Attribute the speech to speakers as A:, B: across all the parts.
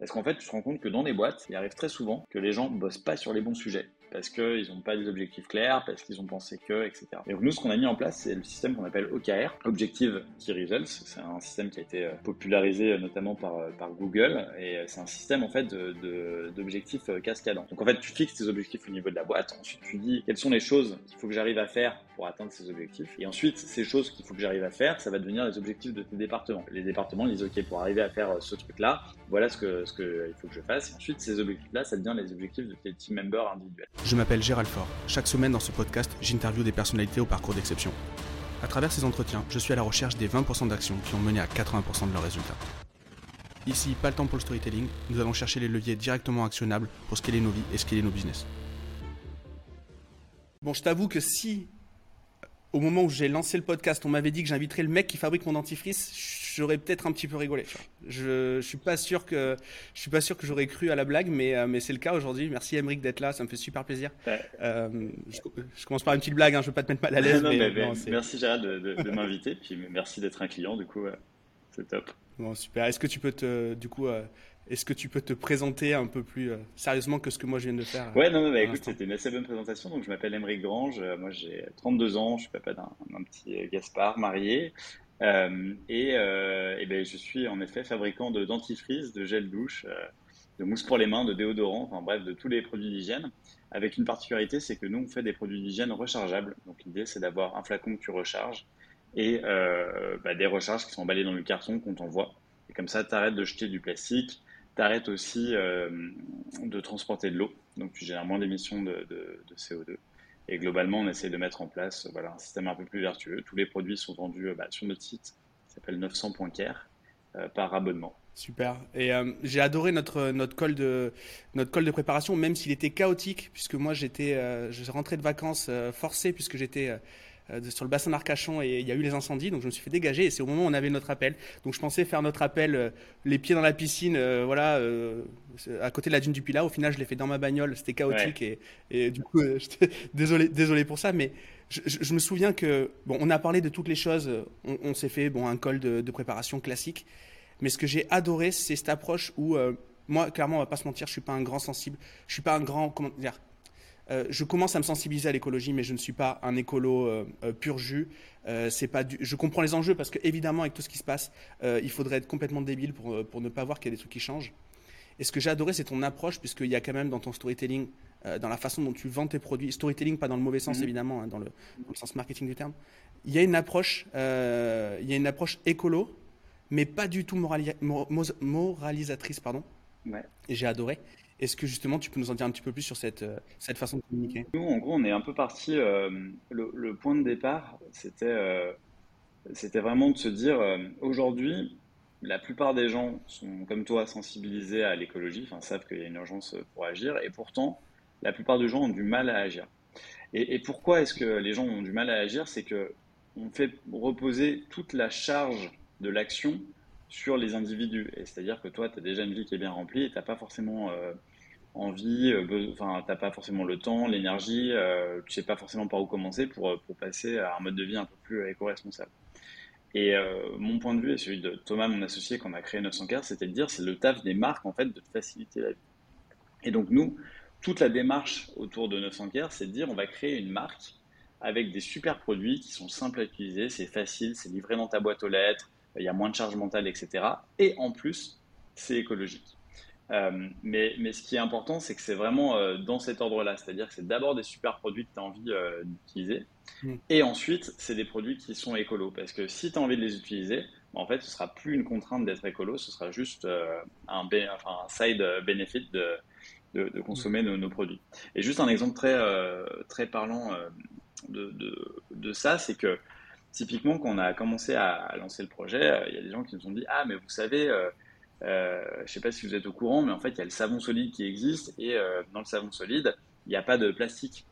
A: Parce qu'en fait, tu te rends compte que dans les boîtes, il arrive très souvent que les gens bossent pas sur les bons sujets parce qu'ils n'ont pas des objectifs clairs, parce qu'ils ont pensé que, etc. Et donc nous, ce qu'on a mis en place, c'est le système qu'on appelle OKR, Objective Key Results. C'est un système qui a été euh, popularisé euh, notamment par, euh, par Google, et c'est un système en fait d'objectifs cascadants. Donc en fait, tu fixes tes objectifs au niveau de la boîte, ensuite tu dis quelles sont les choses qu'il faut que j'arrive à faire pour atteindre ces objectifs, et ensuite ces choses qu'il faut que j'arrive à faire, ça va devenir les objectifs de tes départements. Les départements disent ok, pour arriver à faire ce truc-là, voilà ce que ce que faut que je fasse. Et ensuite, ces objectifs-là, ça devient les objectifs de tes team members individuels.
B: Je m'appelle Gérald Fort. Chaque semaine dans ce podcast, j'interviewe des personnalités au parcours d'exception. À travers ces entretiens, je suis à la recherche des 20% d'actions qui ont mené à 80% de leurs résultats. Ici, pas le temps pour le storytelling, nous allons chercher les leviers directement actionnables pour scaler nos vies et scaler nos business. Bon, je t'avoue que si au moment où j'ai lancé le podcast, on m'avait dit que j'inviterais le mec qui fabrique mon dentifrice, j'aurais peut-être un petit peu rigolé. Je, je suis pas sûr que je suis pas sûr que j'aurais cru à la blague, mais euh, mais c'est le cas aujourd'hui. Merci Emeric d'être là, ça me fait super plaisir. Euh, je, commence par une petite blague, hein, je veux pas te mettre mal à l'aise.
A: merci Gérald de, de, m'inviter, puis merci d'être un client, du coup, c'est top.
B: Bon super. Est-ce que tu peux te du coup euh, est-ce que tu peux te présenter un peu plus euh, sérieusement que ce que moi je viens de faire
A: Ouais, non, mais écoute, c'était une assez bonne présentation. Donc, je m'appelle Émeric Grange. Euh, moi, j'ai 32 ans. Je suis papa d'un petit Gaspard, marié. Euh, et, et ben, je suis en effet fabricant de dentifrice, de gel douche, de mousse pour les mains, de déodorant, enfin bref, de tous les produits d'hygiène. Avec une particularité, c'est que nous, on fait des produits d'hygiène rechargeables. Donc, l'idée, c'est d'avoir un flacon que tu recharges et bah, des recharges qui sont emballées dans le carton qu'on t'envoie. Et comme ça, tu arrêtes de jeter du plastique tu aussi euh, de transporter de l'eau, donc tu génères moins d'émissions de, CO2. Et globalement, on essaie de mettre en place voilà, un système un peu plus vertueux. Tous les produits sont vendus euh, bah, sur notre site, qui s'appelle 900.care, euh, par abonnement.
B: Super. Et j'ai adoré notre notre call de notre de préparation, même s'il était chaotique, puisque moi j'étais, je rentré de vacances forcé puisque j'étais euh, sur le bassin d'Arcachon et il y a eu les incendies, donc je me suis fait dégager et c'est au moment où on avait notre appel. Donc je pensais faire notre appel, euh, les pieds dans la piscine, euh, voilà, à côté de la dune du Pilat. Au final, je l'ai fait dans ma bagnole, c'était chaotique et, du coup, désolé, désolé pour ça, mais je, me souviens que bon, on a parlé de toutes les choses, on, s'est fait bon un col de, de, préparation classique, mais ce que j'ai adoré, c'est cette approche où moi, clairement, on va pas se mentir, je suis pas un grand sensible, je suis pas un grand comment dire euh, je commence à me sensibiliser à l'écologie, mais je ne suis pas un écolo euh, euh, pur jus. c'est pas Je comprends les enjeux parce que évidemment, avec tout ce qui se passe, il faudrait être complètement débile pour, pour ne pas voir qu'il y a des trucs qui changent. Et ce que j'ai adoré, c'est ton approche, puisqu'il y a quand même dans ton storytelling, dans la façon dont tu vends tes produits, storytelling pas dans le mauvais sens mhm. évidemment, hein, dans, le, sens marketing du terme, il y a une approche, il y a une approche écolo, mais pas du tout moralisatrice, pardon. J'ai adoré. Est-ce que justement tu peux nous en dire un petit peu plus sur cette, euh, cette façon de communiquer?
A: Nous, en gros, on est un peu parti. Euh, le, point de départ, c'était euh, c'était vraiment de se dire aujourd'hui, la plupart des gens sont comme toi sensibilisés à l'écologie, enfin savent qu'il y a une urgence pour agir, et pourtant, la plupart des gens ont du mal à agir. Et, pourquoi est-ce que les gens ont du mal à agir? C'est que on fait reposer toute la charge de l'action sur les individus. C'est-à-dire que toi, tu as déjà une vie qui est bien remplie et tu n'as pas forcément envie, euh, enfin, t'as pas forcément le temps, l'énergie, euh, tu sais pas forcément par où commencer pour, euh, pour passer à un mode de vie un peu plus éco-responsable. Et mon point de vue et celui de Thomas, mon associé, qu'on a créé 900 k c'était de dire c'est le taf des marques en fait de faciliter la vie. Et donc nous, toute la démarche autour de 900 k c'est de dire on va créer une marque avec des super produits qui sont simples à utiliser, c'est facile, c'est livré dans ta boîte aux lettres, il y a moins de charge mentale, etc. Et en plus, c'est écologique. Euh, mais, mais, ce qui est important, c'est que c'est vraiment euh, dans cet ordre-là. C'est-à-dire que c'est d'abord des super produits que tu as envie euh, d'utiliser. Mm. Et ensuite, c'est des produits qui sont écolos. Parce que si tu as envie de les utiliser, en fait, ce sera plus une contrainte d'être écolo, ce sera juste un, enfin, un, side benefit de, de, de consommer nos, nos, produits. Et juste un exemple très, très parlant de, de, ça, c'est que typiquement, quand on a commencé à lancer le projet, il y a des gens qui nous ont dit Ah, mais vous savez, euh, je ne sais pas si vous êtes au courant, mais en fait, il y a le savon solide qui existe et euh, dans le savon solide, il n'y a pas de plastique.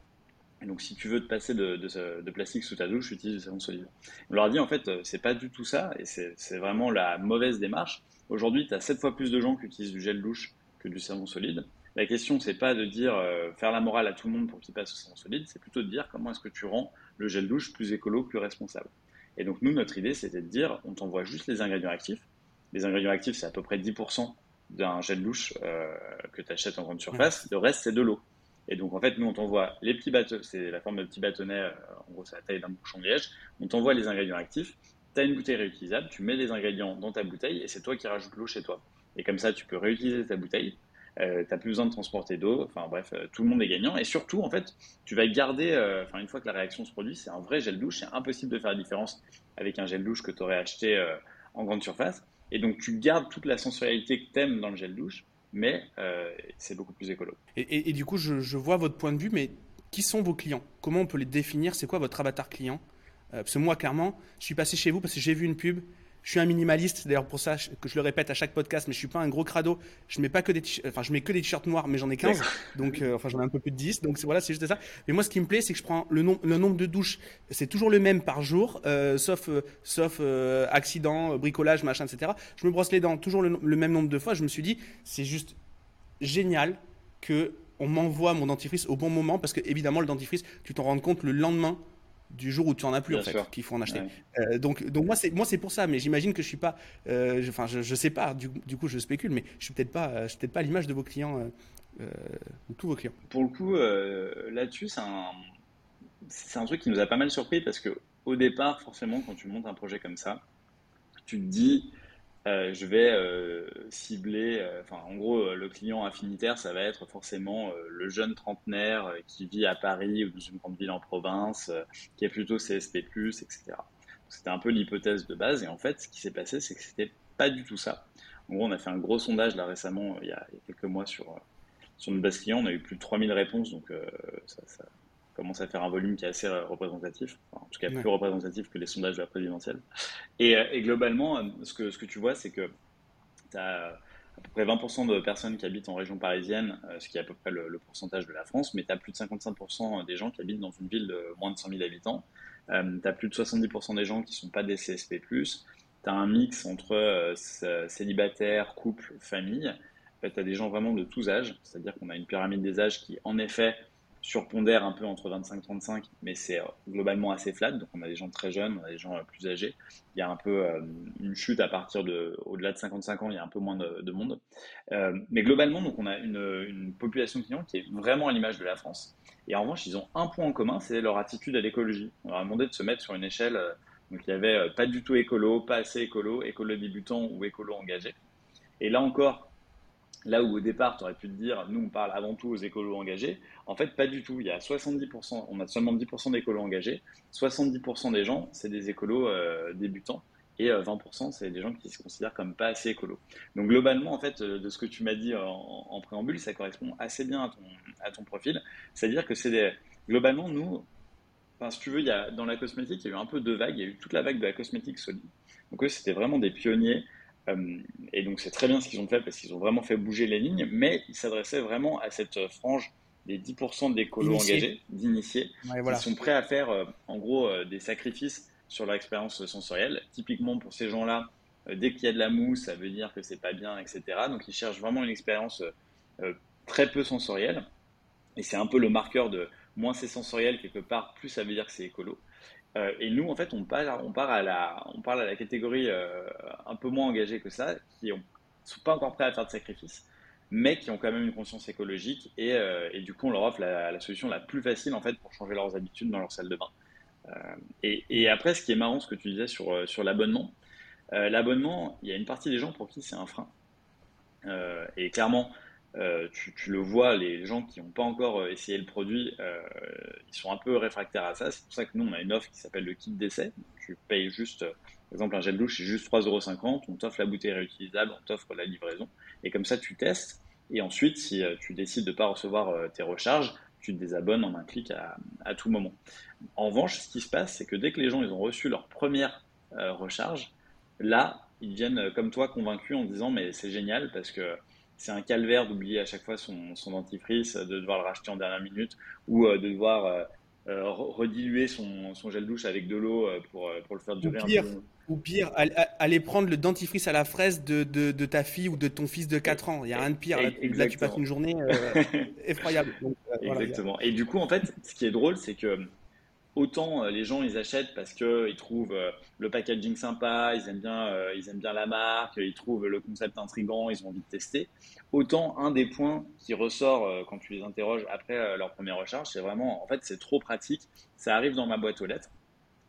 A: Donc, si tu veux te passer de, plastique sous ta douche, utilise du savon solide. On leur a dit, en fait, euh, c'est pas du tout ça et c'est vraiment la mauvaise démarche. Aujourd'hui, tu as 7 fois plus de gens qui utilisent du gel douche que du savon solide. La question, c'est pas de dire faire la morale à tout le monde pour qu'il passe au savon solide, c'est plutôt de dire comment est-ce que tu rends le gel douche plus écolo, plus responsable. Et donc, nous, notre idée, c'était de dire on t'envoie juste les ingrédients actifs les ingrédients actifs, c'est à peu près 10% d'un gel douche que tu achètes en grande surface. Le reste, c'est de l'eau. Et donc, en fait, nous, on t'envoie les petits bâtonnets, c'est la forme de petits bâtonnets, en gros, c'est la taille d'un bouchon liège. On t'envoie les ingrédients actifs. Tu as une bouteille réutilisable, tu mets les ingrédients dans ta bouteille et c'est toi qui rajoutes l'eau chez toi. Et comme ça, tu peux réutiliser ta bouteille. Euh, tu n'as plus besoin de transporter d'eau. Enfin bref, euh, tout le monde est gagnant. Et surtout, en fait, tu vas garder, euh, enfin une fois que la réaction se produit, c'est un vrai gel douche. C'est impossible de faire la différence avec un gel douche que tu aurais acheté en grande surface. Et donc, tu gardes toute la sensorialité que tu aimes dans le gel douche, mais c'est beaucoup plus écolo.
B: Et, du coup, je, je, vois votre point de vue, mais qui sont vos clients? Comment on peut les définir? C'est quoi votre avatar client? Parce que moi, clairement, je suis passé chez vous parce que j'ai vu une pub je suis un minimaliste, d'ailleurs pour ça que je le répète à chaque podcast, mais je suis pas un gros crado. Je mets pas que des enfin je mets que des t-shirts noirs, mais j'en ai 15, donc euh, enfin j'en ai un peu plus de 10, donc voilà c'est juste ça. Mais moi ce qui me plaît, c'est que je prends le, le nombre de douches, c'est toujours le même par jour, euh, sauf euh, sauf accident, bricolage, machin, etc. Je me brosse les dents toujours le, le même nombre de fois. Je me suis dit c'est juste génial que on m'envoie mon dentifrice au bon moment parce que évidemment le dentifrice, tu t'en rends compte le lendemain du jour où tu en as plus en fait qu'il faut en acheter. Euh, donc donc moi c'est moi c'est pour ça mais j'imagine que je suis pas euh, enfin je, je, sais pas du, du, coup je spécule mais je suis peut-être pas je suis peut-être pas l'image de vos clients euh, de tous vos clients.
A: Pour le coup là-dessus c'est un c'est un truc qui nous a pas mal surpris parce que au départ forcément quand tu montes un projet comme ça tu te dis euh, je vais euh, cibler, euh, enfin, en gros, le client affinitaire, ça va être forcément le jeune trentenaire qui vit à Paris ou dans une grande ville en province, qui est plutôt CSP+, etc. C'était un peu l'hypothèse de base, et en fait, ce qui s'est passé, c'est que c'était pas du tout ça. En gros, on a fait un gros sondage là récemment, il y a, quelques mois, sur, sur notre base client, on a eu plus de 3000 réponses, donc ça, ça, commence à faire un volume qui est assez euh, représentatif, en tout cas plus représentatif que les sondages de la présidentielle. Et, euh, et globalement, euh, ce que, ce que tu vois, c'est que tu as à peu près 20% de personnes qui habitent en région parisienne, ce qui est à peu près le, pourcentage de la France, mais tu as plus de 55% des gens qui habitent dans une ville de moins de 100 000 habitants. tu as plus de 70% des gens qui ne sont pas des CSP+. Tu as un mix entre célibataires, couples, famille. tu as des gens vraiment de tous âges, c'est-à-dire qu'on a une pyramide des âges qui, en effet, surpondère un peu entre 25 et 35, mais c'est euh, globalement assez flat. Donc on a des gens très jeunes, on a des gens euh, plus âgés. Il y a un peu euh, une chute à partir de, au-delà de 55 ans, il y a un peu moins de, monde. mais globalement, donc on a une, population de clients qui est vraiment à l'image de la France. Et en revanche, ils ont un point en commun, c'est leur attitude à l'écologie. On leur a demandé de se mettre sur une échelle. donc il y avait pas du tout écolo, pas assez écolo, écolo débutant ou écolo engagé. Et là encore, Là où au départ, tu aurais pu te dire, nous, on parle avant tout aux écolos engagés. En fait, pas du tout. Il y a 70%, on a seulement 10% d'écolos engagés. 70% des gens, c'est des écolos euh, débutants. Et 20%, euh, c'est des gens qui se considèrent comme pas assez écolos. Donc, globalement, en fait, euh, de ce que tu m'as dit en, préambule, ça correspond assez bien à ton, profil. C'est-à-dire que c'est des. Globalement, nous, enfin, si tu veux, il y a, dans la cosmétique, il y a eu un peu deux vagues. Il y a eu toute la vague de la cosmétique solide. Donc, eux, c'était vraiment des pionniers et donc c'est très bien ce qu'ils ont fait parce qu'ils ont vraiment fait bouger les lignes, mais ils s'adressaient vraiment à cette frange des 10% des colos engagés, d'initiés, qui sont prêts à faire euh, en gros euh, des sacrifices sur leur expérience sensorielle. Typiquement pour ces gens-là, dès qu'il y a de la mousse, ça veut dire que c'est pas bien, etc. Donc ils cherchent vraiment une expérience très peu sensorielle. Et c'est un peu le marqueur de moins c'est sensoriel quelque part, plus ça veut dire que c'est écolo. Euh, et nous, en fait, on part, part à la, on parle à la catégorie euh, un peu moins engagée que ça, qui ne sont pas encore prêts à faire de sacrifices, mais qui ont quand même une conscience écologique. Et, euh, du coup, on leur offre la, solution la plus facile en fait pour changer leurs habitudes dans leur salle de bain. Et, et, après, ce qui est marrant, ce que tu disais sur, sur l'abonnement, l'abonnement, il y a une partie des gens pour qui c'est un frein. et clairement, euh, tu, le vois, les gens qui n'ont pas encore euh, essayé le produit, euh, ils sont un peu réfractaires à ça. C'est pour ça que nous, on a une offre qui s'appelle le kit d'essai. Tu payes juste, par exemple, un gel douche, c'est juste 3,50€. On t'offre la bouteille réutilisable, on t'offre la livraison. Et comme ça, tu testes. Et ensuite, si tu décides de ne pas recevoir tes recharges, tu te désabonnes en un clic à, tout moment. En revanche, ce qui se passe, c'est que dès que les gens ils ont reçu leur première recharge, là, ils viennent comme toi convaincus en disant mais c'est génial parce que c'est un calvaire d'oublier à chaque fois son, dentifrice, de devoir le racheter en dernière minute ou euh, de devoir euh, euh, rediluer son, gel douche avec de l'eau pour, le faire durer
B: ou pire,
A: un peu.
B: Ou pire, aller prendre le dentifrice à la fraise de, ta fille ou de ton fils de 4 ans. Il n'y a rien de pire. Là, tu passes une journée effroyable.
A: Exactement. Et du coup, en fait, ce qui est drôle, c'est que autant les gens ils achètent parce qu'ils trouvent le packaging sympa, ils aiment bien, ils aiment bien la marque, ils trouvent le concept intrigant, ils ont envie de tester. Autant un des points qui ressort quand tu les interroges après leur première recharge, c'est vraiment, en fait, c'est trop pratique. Ça arrive dans ma boîte aux lettres.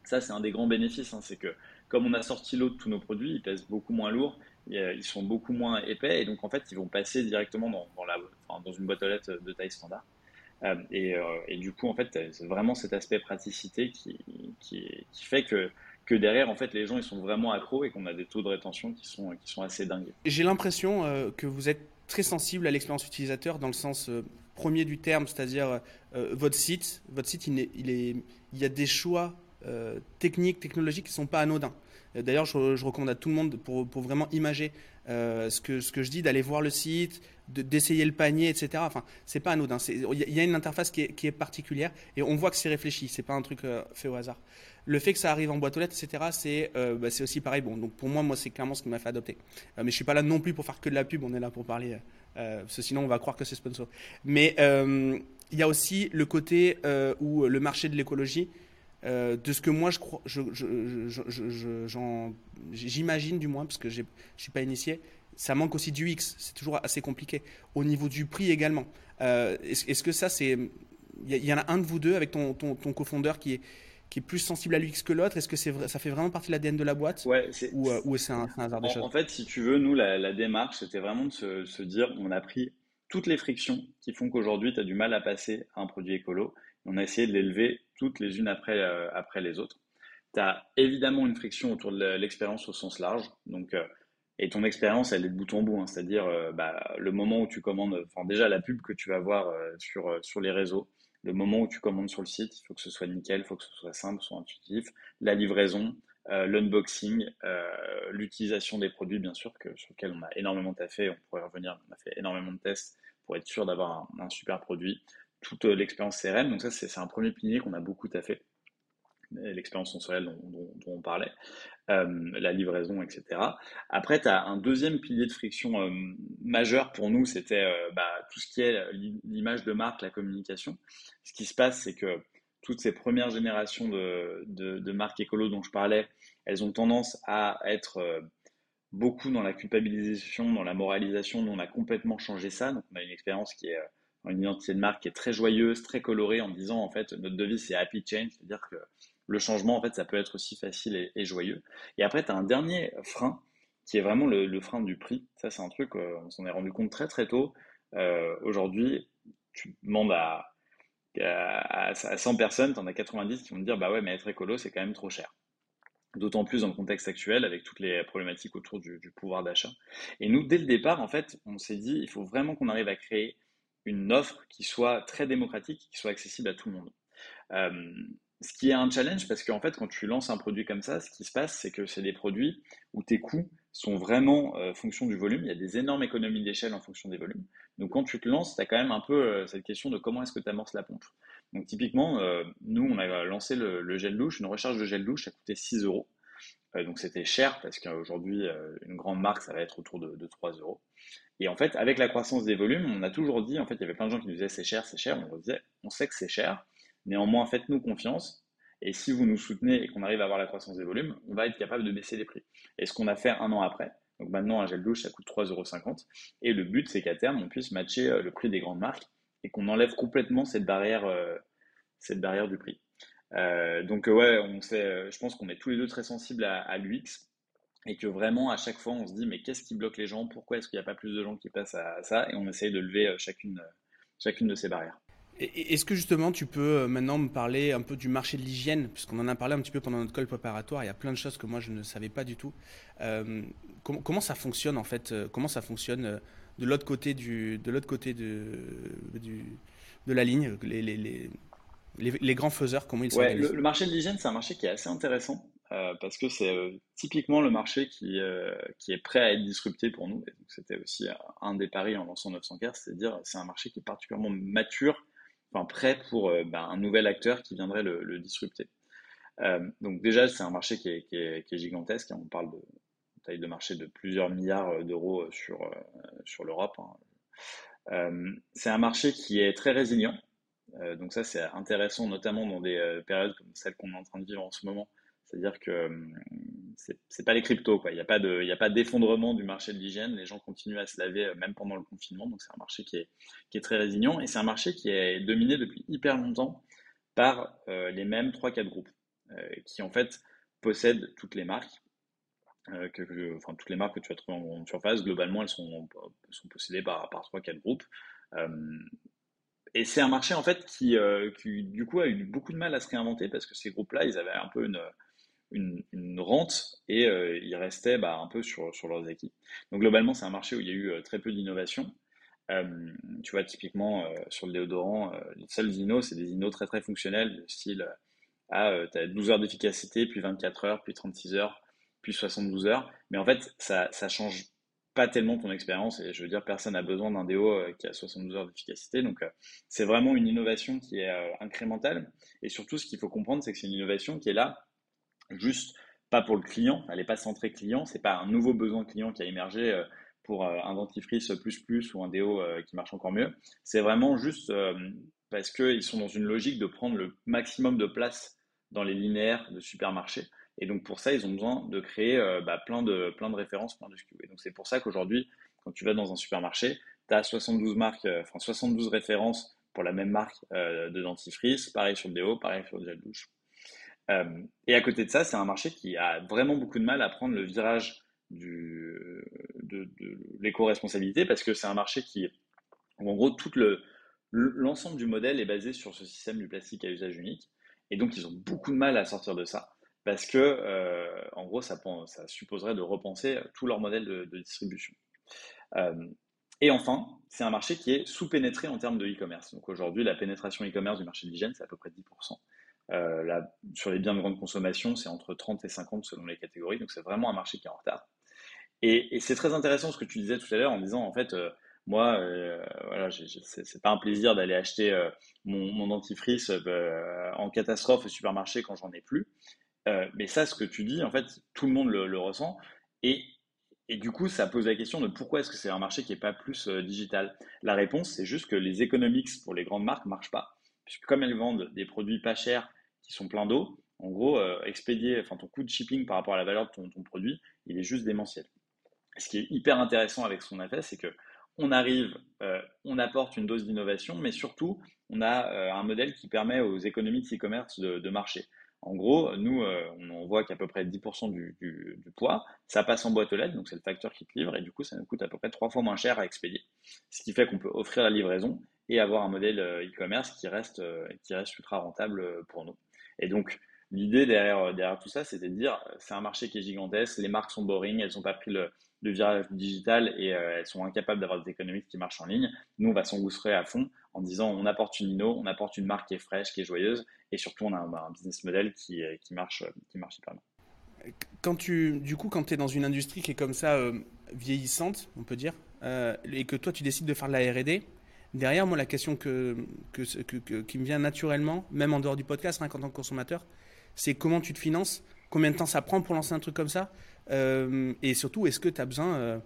A: Ça, c'est un des grands bénéfices, hein, c'est que comme on a sorti l'eau de tous nos produits, ils pèsent beaucoup moins lourd, ils sont beaucoup moins épais, et donc en fait, ils vont passer directement dans, dans une boîte aux lettres de taille standard. Euh, euh, et, du coup, en fait, c'est vraiment cet aspect praticité qui, fait que, derrière, en fait, les gens, ils sont vraiment accros et qu'on a des taux de rétention qui sont, assez dingues.
B: J'ai l'impression euh, que vous êtes très sensible à l'expérience utilisateur dans le sens premier du terme, c'est-à-dire votre site. Votre site, il y a des choix techniques, technologiques qui ne sont pas anodins. D'ailleurs, je, recommande à tout le monde pour, pour vraiment imager ce, que, ce que je dis, d'aller voir le site, d'essayer le panier, etc. Enfin, c'est pas anodin. Il y a une interface qui est, qui est, particulière et on voit que c'est réfléchi. C'est pas un truc euh, fait au hasard. Le fait que ça arrive en boîte aux lettres, etc. C'est euh, bah, aussi pareil. Bon, donc pour moi, moi c'est clairement ce qui m'a fait adopter. Euh, mais je suis pas là non plus pour faire que de la pub. On est là pour parler. parce que sinon, on va croire que c'est sponsor. Mais il y a aussi le côté où le marché de l'écologie. De ce que moi je crois, j'imagine du moins, parce que je ne suis pas initié, ça manque aussi du X. C'est toujours assez compliqué. Au niveau du prix également. Euh, est-ce, que ça, c'est. Il y, en a un de vous deux avec ton, ton, ton cofondeur qui est, qui est plus sensible à l'UX que l'autre? Est-ce que c'est, ça fait vraiment partie de l'ADN de la boîte?
A: Ouais,
B: Ou, euh, c'est, un, hasard des
A: en,
B: choses
A: En fait, si tu veux, nous, la, démarche, c'était vraiment de se, se, dire on a pris toutes les frictions qui font qu'aujourd'hui, tu as du mal à passer à un produit écolo. On a essayé de les lever toutes les unes après, euh, après les autres. Tu as évidemment une friction autour de l'expérience au sens large. Donc, et ton expérience, elle est de bout en bout, hein. c'est-à-dire euh, bah, le moment où tu commandes, enfin déjà la pub que tu vas voir euh, sur, euh, sur les réseaux, le moment où tu commandes sur le site, il faut que ce soit nickel, il faut que ce soit simple, soit intuitif, la livraison, l'unboxing, l'utilisation des produits, bien sûr, que, sur lesquels on a énormément taffé, on pourrait revenir, on a fait énormément de tests pour être sûr d'avoir un, super produit, toute l'expérience CRM, donc ça c'est un premier pilier qu'on a beaucoup taffé l'expérience sensorielle dont, on parlait, euh, la livraison, etc. Après, tu as un deuxième pilier de friction euh, majeur pour nous, c'était euh, bah, tout ce qui est l'image de marque, la communication. Ce qui se passe, c'est que toutes ces premières générations de, de, marques écolo dont je parlais, elles ont tendance à être beaucoup dans la culpabilisation, dans la moralisation. Nous, on a complètement changé ça. Donc, on a une expérience qui est une identité de marque qui est très joyeuse, très colorée, en disant en fait notre devise c'est happy change, c'est-à-dire que le changement, en fait, ça peut être aussi facile et, joyeux. Et après, tu as un dernier frein qui est vraiment le, frein du prix. Ça, c'est un truc, euh, on s'en est rendu compte très très tôt. Euh, aujourd'hui, tu demandes à, à, 100 personnes, tu en as 90 qui vont te dire Bah ouais, mais être écolo, c'est quand même trop cher. D'autant plus dans le contexte actuel avec toutes les problématiques autour du, pouvoir d'achat. Et nous, dès le départ, en fait, on s'est dit il faut vraiment qu'on arrive à créer une offre qui soit très démocratique, qui soit accessible à tout le monde. Euh, ce qui est un challenge parce qu'en fait, quand tu lances un produit comme ça, ce qui se passe, c'est que c'est des produits où tes coûts sont vraiment euh, fonction du volume. Il y a des énormes économies d'échelle en fonction des volumes. Donc, quand tu te lances, tu as quand même un peu euh, cette question de comment est-ce que tu amorces la pompe. Donc, typiquement, nous, on a lancé le, gel douche. Une recharge de gel douche, ça coûtait 6 euros. donc, c'était cher parce qu'aujourd'hui, une grande marque, ça va être autour de, de 3 euros. Et en fait, avec la croissance des volumes, on a toujours dit, en fait, il y avait plein de gens qui nous disaient c'est cher, c'est cher. On disait, on sait que c'est cher Néanmoins, faites-nous confiance. Et si vous nous soutenez et qu'on arrive à avoir la croissance des volumes, on va être capable de baisser les prix. Et ce qu'on a fait un an après, donc maintenant un gel douche, ça coûte 3,50€. Et le but, c'est qu'à terme, on puisse matcher euh, le prix des grandes marques et qu'on enlève complètement cette barrière, euh, cette barrière du prix. Euh, donc ouais, on je pense qu'on est tous les deux très sensibles à, l'UX et que vraiment à chaque fois on se dit mais qu'est-ce qui bloque les gens? Pourquoi est-ce qu'il n'y a pas plus de gens qui passent à ça? Et on essaye de lever chacune, chacune de ces barrières.
B: Est-ce que justement tu peux euh, maintenant me parler un peu du marché de l'hygiène, puisqu'on en a parlé un petit peu pendant notre call préparatoire, il y a plein de choses que moi je ne savais pas du tout. Euh, comment, ça fonctionne en fait euh, Comment ça fonctionne de l'autre côté, du, de, l'autre côté de, du, de la ligne les, les, les, les, grands faiseurs, comment ils
A: ouais, le, le, marché de l'hygiène, c'est un marché qui est assez intéressant. Parce que c'est typiquement le marché qui, qui est prêt à être disrupté pour nous. C'était aussi un des paris en lançant 900 k c'est-à-dire c'est un marché qui est particulièrement mature enfin, prêt pour euh, ben, un nouvel acteur qui viendrait le, disrupter. Euh, donc déjà, c'est un marché qui est, gigantesque. On parle de taille de marché de plusieurs milliards euh, d'euros sur, sur l'Europe. Hein. c'est un marché qui est très résilient. donc ça, c'est intéressant, notamment dans des périodes comme celle qu'on est en train de vivre en ce moment. C'est-à-dire que c'est pas les cryptos. Il n'y a pas de, d'effondrement du marché de l'hygiène. Les gens continuent à se laver même pendant le confinement. Donc c'est un marché qui est, très résilient et c'est un marché qui est dominé depuis hyper longtemps par les mêmes 3-4 groupes qui en fait possèdent toutes les marques euh, que, enfin, toutes les marques que tu vas trouver en, surface, globalement, elles sont, possédées par, par 3-4 groupes. Euh, et c'est un marché, en fait, qui, euh, qui, du coup, a eu beaucoup de mal à se réinventer parce que ces groupes-là, ils avaient un peu une, une, rente et ils restaient bah, un peu sur, sur leurs équipes. Donc, globalement, c'est un marché où il y a eu très peu d'innovation. tu vois, typiquement, sur le déodorant, les seuls inos, c'est des inos très très fonctionnels, style ah, tu as 12 heures d'efficacité, puis 24 heures, puis 36 heures, puis 72 heures. Mais en fait, ça, ça change pas tellement ton expérience. Et je veux dire, personne n'a besoin d'un euh, qui a 72 heures d'efficacité. Donc, euh, c'est vraiment une innovation qui est euh, incrémentale. Et surtout, ce qu'il faut comprendre, c'est que c'est une innovation qui est là juste pas pour le client. Elle n'est pas centrée client. C'est pas un nouveau besoin client qui a émergé pour un dentifrice plus plus ou un déo qui marche encore mieux. C'est vraiment juste parce qu'ils sont dans une logique de prendre le maximum de place dans les linéaires de supermarchés. Et donc pour ça, ils ont besoin de créer euh, bah, plein, de, plein de références, plein de SKU. Et donc c'est pour ça qu'aujourd'hui, quand tu vas dans un supermarché, tu as 72 marques, euh, enfin 72 références pour la même marque euh, de dentifrice, pareil sur le déo, pareil sur le gel douche. Et à côté de ça, c'est un marché qui a vraiment beaucoup de mal à prendre le virage du, de, l'éco-responsabilité parce que c'est un marché qui, en gros, tout le, l'ensemble du modèle est basé sur ce système du plastique à usage unique. Et donc, ils ont beaucoup de mal à sortir de ça parce que, euh, en gros, ça, supposerait de repenser tout leur modèle de, distribution. Euh, et enfin, c'est un marché qui est sous-pénétré en termes de e-commerce. Donc aujourd'hui, la pénétration e-commerce du marché de l'hygiène, c'est à peu près 10%. Euh, sur les biens de grande consommation, c'est entre 30 et 50 selon les catégories. Donc c'est vraiment un marché qui est en retard. Et, c'est très intéressant ce que tu disais tout à l'heure en disant, en fait, moi, euh, voilà, c'est pas un plaisir d'aller acheter mon, mon, dentifrice en catastrophe au supermarché quand j'en ai plus. Euh, mais ça, ce que tu dis, en fait, tout le monde le, ressent. Et, et, du coup, ça pose la question de pourquoi est-ce que c'est un marché qui n'est pas plus euh, digital? La réponse, c'est juste que les economics pour les grandes marques ne marchent pas. Puisque comme elles vendent des produits pas chers sont pleins d'eau, en gros, euh, expédier, enfin ton coût de shipping par rapport à la valeur de ton, produit, il est juste démentiel. Ce qui est hyper intéressant avec ce qu'on a fait, c'est que on arrive, on apporte une dose d'innovation, mais surtout, on a un modèle qui permet aux économies de e-commerce de, de marcher. En gros, nous, euh, on voit qu'à peu près 10% du, poids, ça passe en boîte aux lettres, donc c'est le facteur qui te livre, et du coup, ça nous coûte à peu près trois fois moins cher à expédier. Ce qui fait qu'on peut offrir la livraison et avoir un modèle euh, e-commerce qui reste, euh, qui reste ultra rentable pour nous. Et donc, l'idée derrière, derrière tout ça, c'était de dire, c'est un marché qui est gigantesque, les marques sont boring, elles n'ont pas pris le, virage digital et elles sont incapables d'avoir des économies qui marchent en ligne. Nous, on va s'engouffrer à fond en disant, on apporte une inno, on apporte une marque qui est fraîche, qui est joyeuse, et surtout on a un, business model qui, euh, marche, qui marche hyper bien.
B: Quand tu, du coup, quand tu es dans une industrie qui est comme ça euh, vieillissante, on peut dire, euh, et que toi tu décides de faire de la R&D, derrière moi la question que, que, que, qui me vient naturellement, même en dehors du podcast, hein, en tant que consommateur, c'est comment tu te finances, combien de temps ça prend pour lancer un truc comme ça, et surtout est-ce que tu as besoin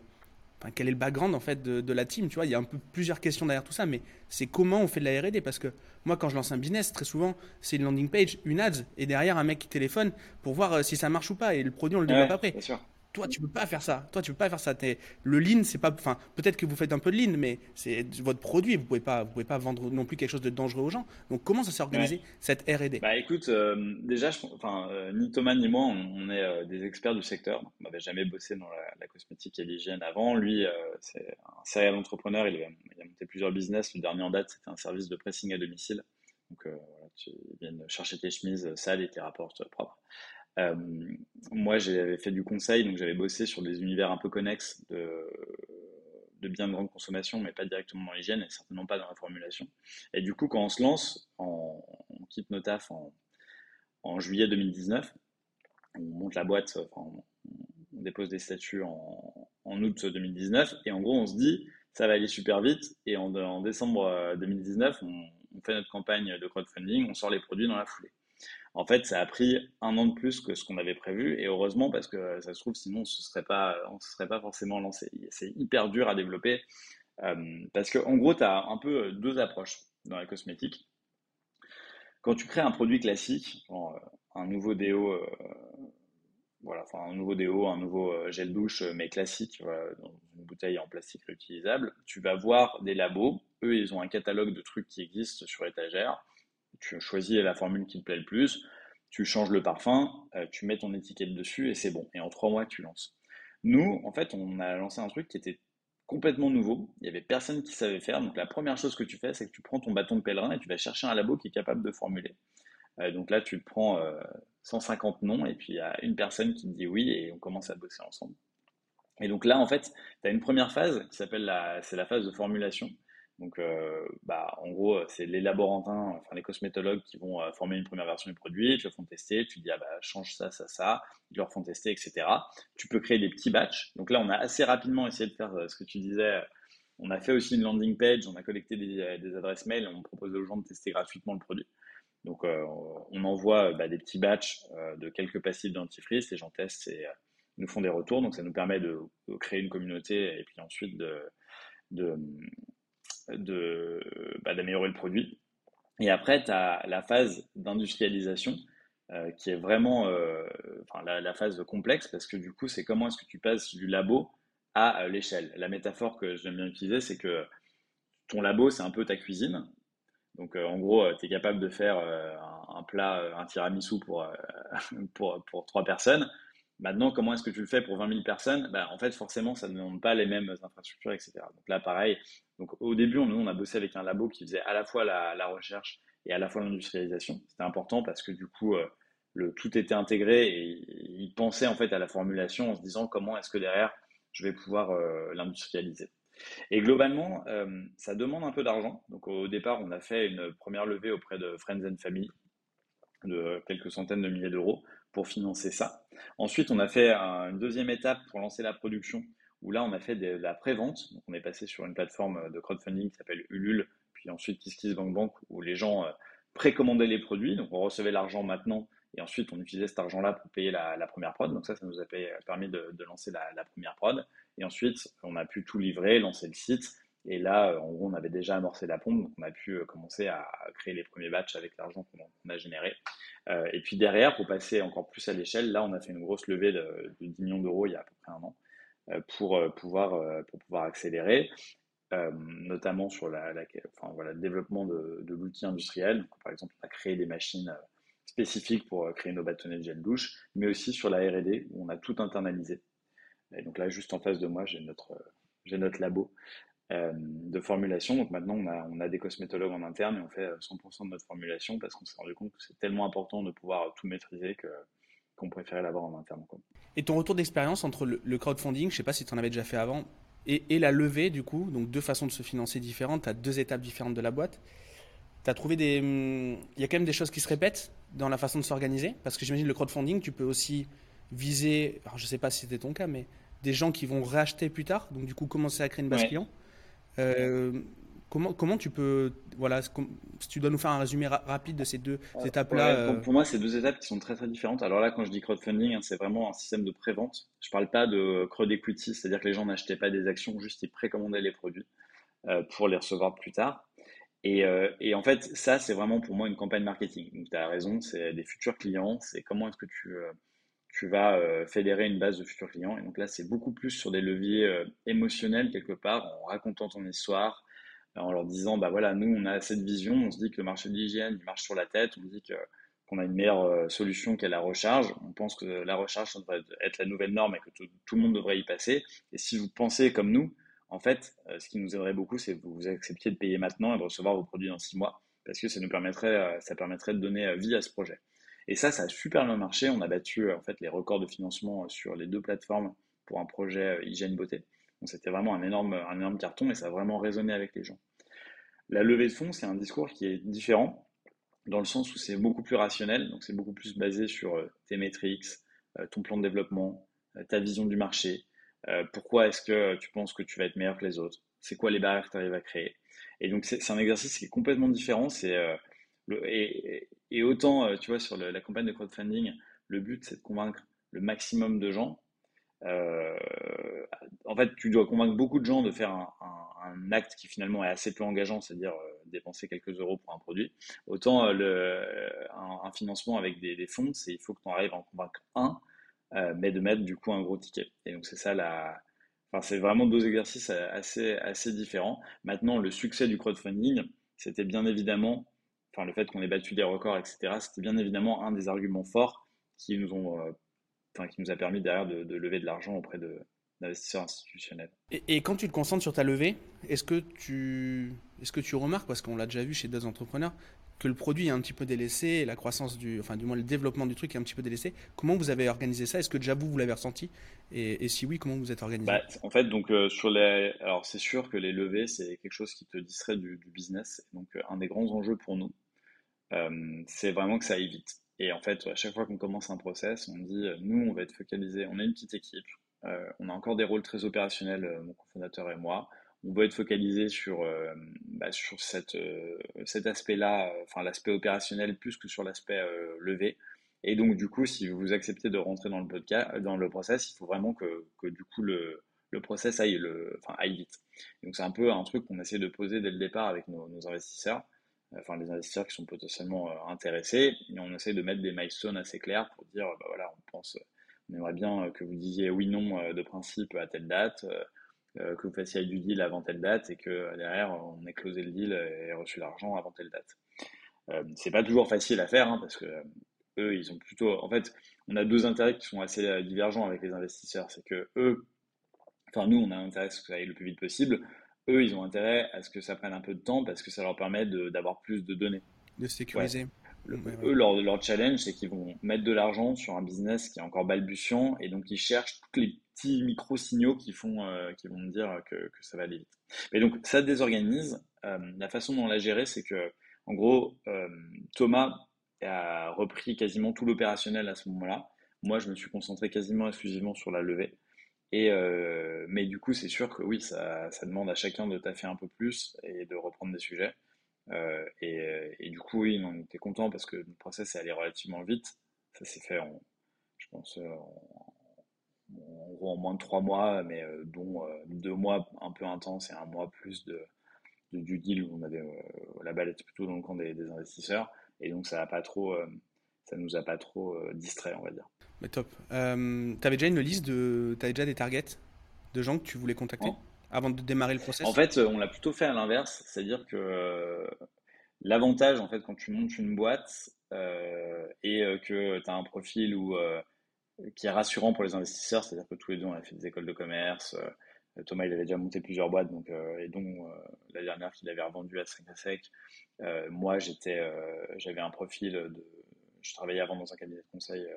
B: quel est le background en fait de, la team Tu vois, il y a un peu plusieurs questions derrière tout ça, mais c'est comment on fait de la R&D Parce que moi, quand je lance un business, très souvent, c'est une landing page, une ads, et derrière un mec qui téléphone pour voir euh, si ça marche ou pas, et le produit on le développe après. Toi, tu peux pas faire ça. Toi, tu peux pas faire ça. Le lean, c'est pas. Enfin, peut-être que vous faites un peu de lean, mais c'est votre produit. Vous pouvez pas, vous pouvez pas vendre non plus quelque chose de dangereux aux gens. Donc, comment ça s'est organisé cette R&D
A: Bah, écoute, euh, déjà, enfin, euh, ni Thomas ni moi, on, est euh, des experts du secteur. On n'avait jamais bossé dans la, cosmétique et l'hygiène avant. Lui, c'est un serial entrepreneur. Il a, il a, monté plusieurs business. Le dernier en date, c'était un service de pressing à domicile. Donc, voilà, tu viens chercher tes chemises sales et tes rapports propres. Euh, moi, j'avais fait du conseil, donc j'avais bossé sur des univers un peu connexes de, biens de grande consommation, mais pas directement dans l'hygiène et certainement pas dans la formulation. Et du coup, quand on se lance, on quitte nos tafs en, juillet 2019, on monte la boîte, on, dépose des statuts en, août 2019, et en gros, on se dit, ça va aller super vite, et en, décembre 2019, on, on fait notre campagne de crowdfunding, on sort les produits dans la foulée. En fait, ça a pris un an de plus que ce qu'on avait prévu, et heureusement parce que ça se trouve, sinon on ne se serait pas, forcément lancé. C'est hyper dur à développer euh, parce qu'en gros, tu as un peu deux approches dans la cosmétique. quand tu crées un produit classique, un nouveau déo, voilà, un nouveau déo, un nouveau gel douche, mais classique, dans une bouteille en plastique réutilisable, tu vas voir des labos. Eux, ils ont un catalogue de trucs qui existent sur étagère. Tu choisis la formule qui te plaît le plus tu changes le parfum, euh, tu mets ton étiquette dessus et c'est bon. Et en trois mois, tu lances. Nous, en fait, on a lancé un truc qui était complètement nouveau. Il n'y avait personne qui savait faire. Donc la première chose que tu fais, c'est que tu prends ton bâton de pèlerin et tu vas chercher un labo qui est capable de formuler. Euh, donc là, tu prends 150 euh, noms et puis il y a une personne qui te dit oui et on commence à bosser ensemble. Et donc là, en fait, tu as une première phase qui s'appelle la, c'est la phase de formulation. Donc, euh, bah, en gros, c'est les laborantins, enfin les cosmétologues qui vont euh, former une première version du produit, te le font tester, tu dis, ah bah, change ça, ça, ça, ils leur font tester, etc. Tu peux créer des petits batchs. Donc là, on a assez rapidement essayé de faire euh, ce que tu disais. On a fait aussi une landing page, on a collecté des, adresses mail, on propose aux gens de tester gratuitement le produit. Donc, on envoie bah, des petits batchs de quelques passifs dentifrice, les gens testent et nous font des retours. Donc, ça nous permet de, créer une communauté et puis ensuite de bah, d'améliorer le produit. Et après, tu as la phase d'industrialisation euh, qui est vraiment euh, la, phase complexe parce que du coup, c'est comment est-ce que tu passes du labo à l'échelle. La métaphore que j'aime bien utiliser, c'est que ton labo, c'est un peu ta cuisine. Donc, euh, en gros, tu es capable de faire un, un, plat, un tiramisu pour, pour, pour trois personnes. Maintenant, comment est-ce que tu le fais pour 20 000 personnes? Bah, En fait, forcément, ça ne demande pas les mêmes infrastructures, etc. Donc là, pareil. Donc, au début, nous, on a bossé avec un labo qui faisait à la fois la, recherche et à la fois l'industrialisation. C'était important parce que du coup, euh, tout était intégré et, il pensait en fait à la formulation en se disant comment est-ce que derrière, je vais pouvoir euh, l'industrialiser. Et globalement, euh, ça demande un peu d'argent. Donc au départ, on a fait une première levée auprès de Friends and Family de quelques centaines de milliers d'euros pour financer ça. Ensuite, on a fait une deuxième étape pour lancer la production, où là, on a fait de la pré-vente. On est passé sur une plateforme de crowdfunding qui s'appelle Ulule, puis ensuite KissKissBankBank, où les gens euh, précommandaient les produits. Donc, on recevait l'argent maintenant, et ensuite, on utilisait cet argent-là pour payer la, première prod. Donc, ça, ça nous a permis de, lancer la, première prod. Et ensuite, on a pu tout livrer, lancer le site. Et là, euh, en gros, on avait déjà amorcé la pompe, donc on a pu euh, commencer à créer les premiers batchs avec l'argent qu'on a généré. Euh, et puis derrière, pour passer encore plus à l'échelle, là, on a fait une grosse levée de, 10 millions d'euros il y a à peu près un an pour, pouvoir, pour pouvoir accélérer. notamment sur la, le développement de, l'outil industriel. par exemple, on a créé des machines spécifiques pour créer nos bâtonnets de gel douche, mais aussi sur la R&D où on a tout internalisé. Et donc là, juste en face de moi, j'ai notre, j'ai notre labo de formulation. Donc maintenant, on a, on a des cosmétologues en interne et on fait 100% de notre formulation parce qu'on s'est rendu compte que c'est tellement important de pouvoir tout maîtriser que qu'on préférait l'avoir en interne.
B: Et ton retour d'expérience entre le, crowdfunding, je sais pas si tu en avais déjà fait avant, et, la levée, du coup, donc deux façons de se financer différentes, tu as deux étapes différentes de la boîte. Tu as trouvé des. Hum, il y a quand même des choses qui se répètent dans la façon de s'organiser, parce que j'imagine le crowdfunding, tu peux aussi viser, alors je sais pas si c'était ton cas, mais des gens qui vont racheter plus tard, donc du coup commencer à créer une base client. Euh, comment, comment tu peux, voilà, si tu dois nous faire un résumé rapide de ces deux étapes-là.
A: Euh, pour, moi, c'est deux étapes qui sont très très différentes. Alors là, quand je dis crowdfunding, hein, c'est vraiment un système de prévente. Je parle pas de crowd equity, c'est-à-dire que les gens n'achetaient pas des actions, juste ils précommandaient les produits euh, pour les recevoir plus tard. Et, et, en fait, ça, c'est vraiment pour moi une campagne marketing. Donc, tu as raison, c'est des futurs clients, c'est comment est-ce que tu, tu vas euh, fédérer une base de futurs clients. Et donc là, c'est beaucoup plus sur des leviers euh, émotionnels quelque part, en racontant ton histoire, en leur disant, bah voilà, nous, on a cette vision, on se dit que le marché de l'hygiène, il marche sur la tête, on dit que qu'on a une meilleure euh, solution qu'est la recharge. On pense que la recharge, ça devrait être la nouvelle norme et que tout, le monde devrait y passer. Et si vous pensez comme nous, en fait, ce qui nous aimerait beaucoup, c'est que vous acceptiez de payer maintenant et de recevoir vos produits dans six mois, parce que ça nous permettrait, ça permettrait de donner vie à ce projet. Et ça, ça a super bien marché. On a battu en fait les records de financement sur les deux plateformes pour un projet euh, hygiène beauté. Donc c'était vraiment un énorme, un énorme carton et ça a vraiment résonné avec les gens. La levée de fonds, c'est un discours qui est différent dans le sens où c'est beaucoup plus rationnel, donc c'est beaucoup plus basé sur euh, tes métriques, euh, ton plan de développement, ta vision du marché, pourquoi est-ce que tu penses que tu vas être meilleur que les autres, c'est quoi les barrières que tu arrives à créer. Et donc c'est un exercice qui est complètement différent, c'est et, et, autant, euh, tu vois, sur la campagne de crowdfunding, le but, c'est de convaincre le maximum de gens. Euh, en fait, tu dois convaincre beaucoup de gens de faire un, acte qui finalement est assez peu engageant, c'est-à-dire euh, dépenser quelques euros pour un produit. Autant le, un, financement avec des, fonds, c'est il faut que tu arrives à en convaincre un, mais de mettre du coup un gros ticket. Et donc c'est ça la, Enfin, c'est vraiment deux exercices assez, assez différents. Maintenant, le succès du crowdfunding, c'était bien évidemment, enfin, le fait qu'on ait battu des records, etc., c'était bien évidemment un des arguments forts qui nous ont, enfin, qui nous a permis derrière de, de lever de l'argent auprès de, d'investisseurs institutionnels.
B: Et, et, quand tu te concentres sur ta levée, est-ce que tu, est-ce que tu remarques, parce qu'on l'a déjà vu chez d'autres entrepreneurs, que le produit est un petit peu délaissé, la croissance du, enfin du moins le développement du truc est un petit peu délaissé? Comment vous avez organisé ça? Est-ce que déjà vous, vous l'avez ressenti? Et, si oui, comment vous êtes organisé?
A: Bah, En fait, donc euh, sur les, alors c'est sûr que les levées c'est quelque chose qui te distrait du, business. Donc euh, un des grands enjeux pour nous, euh, c'est vraiment que ça aille vite. Et en fait, à chaque fois qu'on commence un process, on dit nous, on va être focalisé. On est une petite équipe. on a encore des rôles très opérationnels, mon cofondateur et moi on doit être focalisé sur, euh, bah, sur cette, euh, cet aspect-là, euh, enfin l'aspect opérationnel plus que sur l'aspect levé. Et donc du coup, si vous acceptez de rentrer dans le podcast, dans le process, il faut vraiment que, que du coup le, le process aille, le, aille vite. Donc c'est un peu un truc qu'on essaie de poser dès le départ avec nos investisseurs, enfin les investisseurs qui sont potentiellement intéressés, et on essaie de mettre des milestones assez clairs pour dire, bah voilà, on pense, on aimerait bien que vous disiez oui non de principe à telle date. Euh, que vous fassiez du deal avant telle date et que derrière on ait closé le deal et reçu l'argent avant telle date. Euh, c'est pas toujours facile à faire hein, parce que euh, eux ils ont plutôt en fait on a deux intérêts qui sont assez divergents avec les investisseurs c'est que eux enfin nous on a intérêt à ce que ça aille le plus vite possible eux ils ont intérêt à ce que ça prenne un peu de temps parce que ça leur permet d'avoir plus de données
B: de sécuriser
A: eux, leur, leur, challenge, c'est qu'ils vont mettre de l'argent sur un business qui est encore balbutiant et donc ils cherchent tous les petits micro-signaux qui, font, euh, qui vont dire que, que, ça va aller vite. Mais donc ça désorganise. Euh, la façon dont on l'a géré, c'est que, en gros, euh, Thomas a repris quasiment tout l'opérationnel à ce moment-là. Moi, je me suis concentré quasiment exclusivement sur la levée. Et mais du coup, c'est sûr que oui, ça, demande à chacun de taffer un peu plus et de reprendre des sujets. Euh, et, du coup, oui, on était content parce que le process est allé relativement vite. Ça s'est fait, je pense, euh, en, en, moins de trois mois, mais euh, dont deux mois un peu intenses et un mois plus de, de du deal où on avait la balle était plutôt dans le camp des, investisseurs. Et donc, ça a pas nous a pas trop distrait, on va dire.
B: Mais top. Euh, tu avais déjà une liste de, tu avais déjà des targets de gens que tu voulais contacter avant de démarrer le process?
A: En fait, on l'a plutôt fait à l'inverse, c'est-à-dire que euh, l'avantage, en fait, quand tu montes une boîte euh, et euh, que tu as un profil où, qui est rassurant pour les investisseurs, c'est-à-dire que tous les deux, on a fait des écoles de commerce. Thomas, il avait déjà monté plusieurs boîtes, donc, et dont la dernière qu'il avait revendue à 5 à sec. moi, j'étais, j'avais un profil de. Je travaillais avant dans un cabinet de conseil,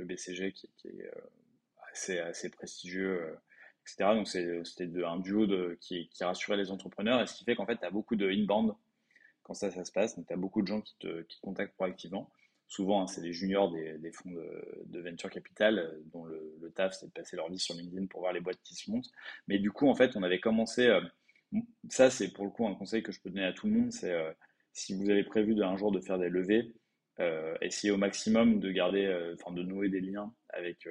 A: le BCG, qui, est assez, assez prestigieux donc c'était un duo qui, rassurait les entrepreneurs, et ce qui fait qu'en fait, tu as beaucoup de inbound quand ça, ça se passe. Donc tu as beaucoup de gens qui te, contactent proactivement. Souvent, hein, c'est les juniors des, fonds de, venture capital, euh, dont le, taf, c'est de passer leur vie sur LinkedIn pour voir les boîtes qui se montent. Mais du coup, en fait, on avait commencé. Euh, ça, c'est pour le coup un conseil que je peux donner à tout le monde c'est euh, si vous avez prévu de, un jour de faire des levées, essayez au maximum de garder, enfin de nouer des liens avec,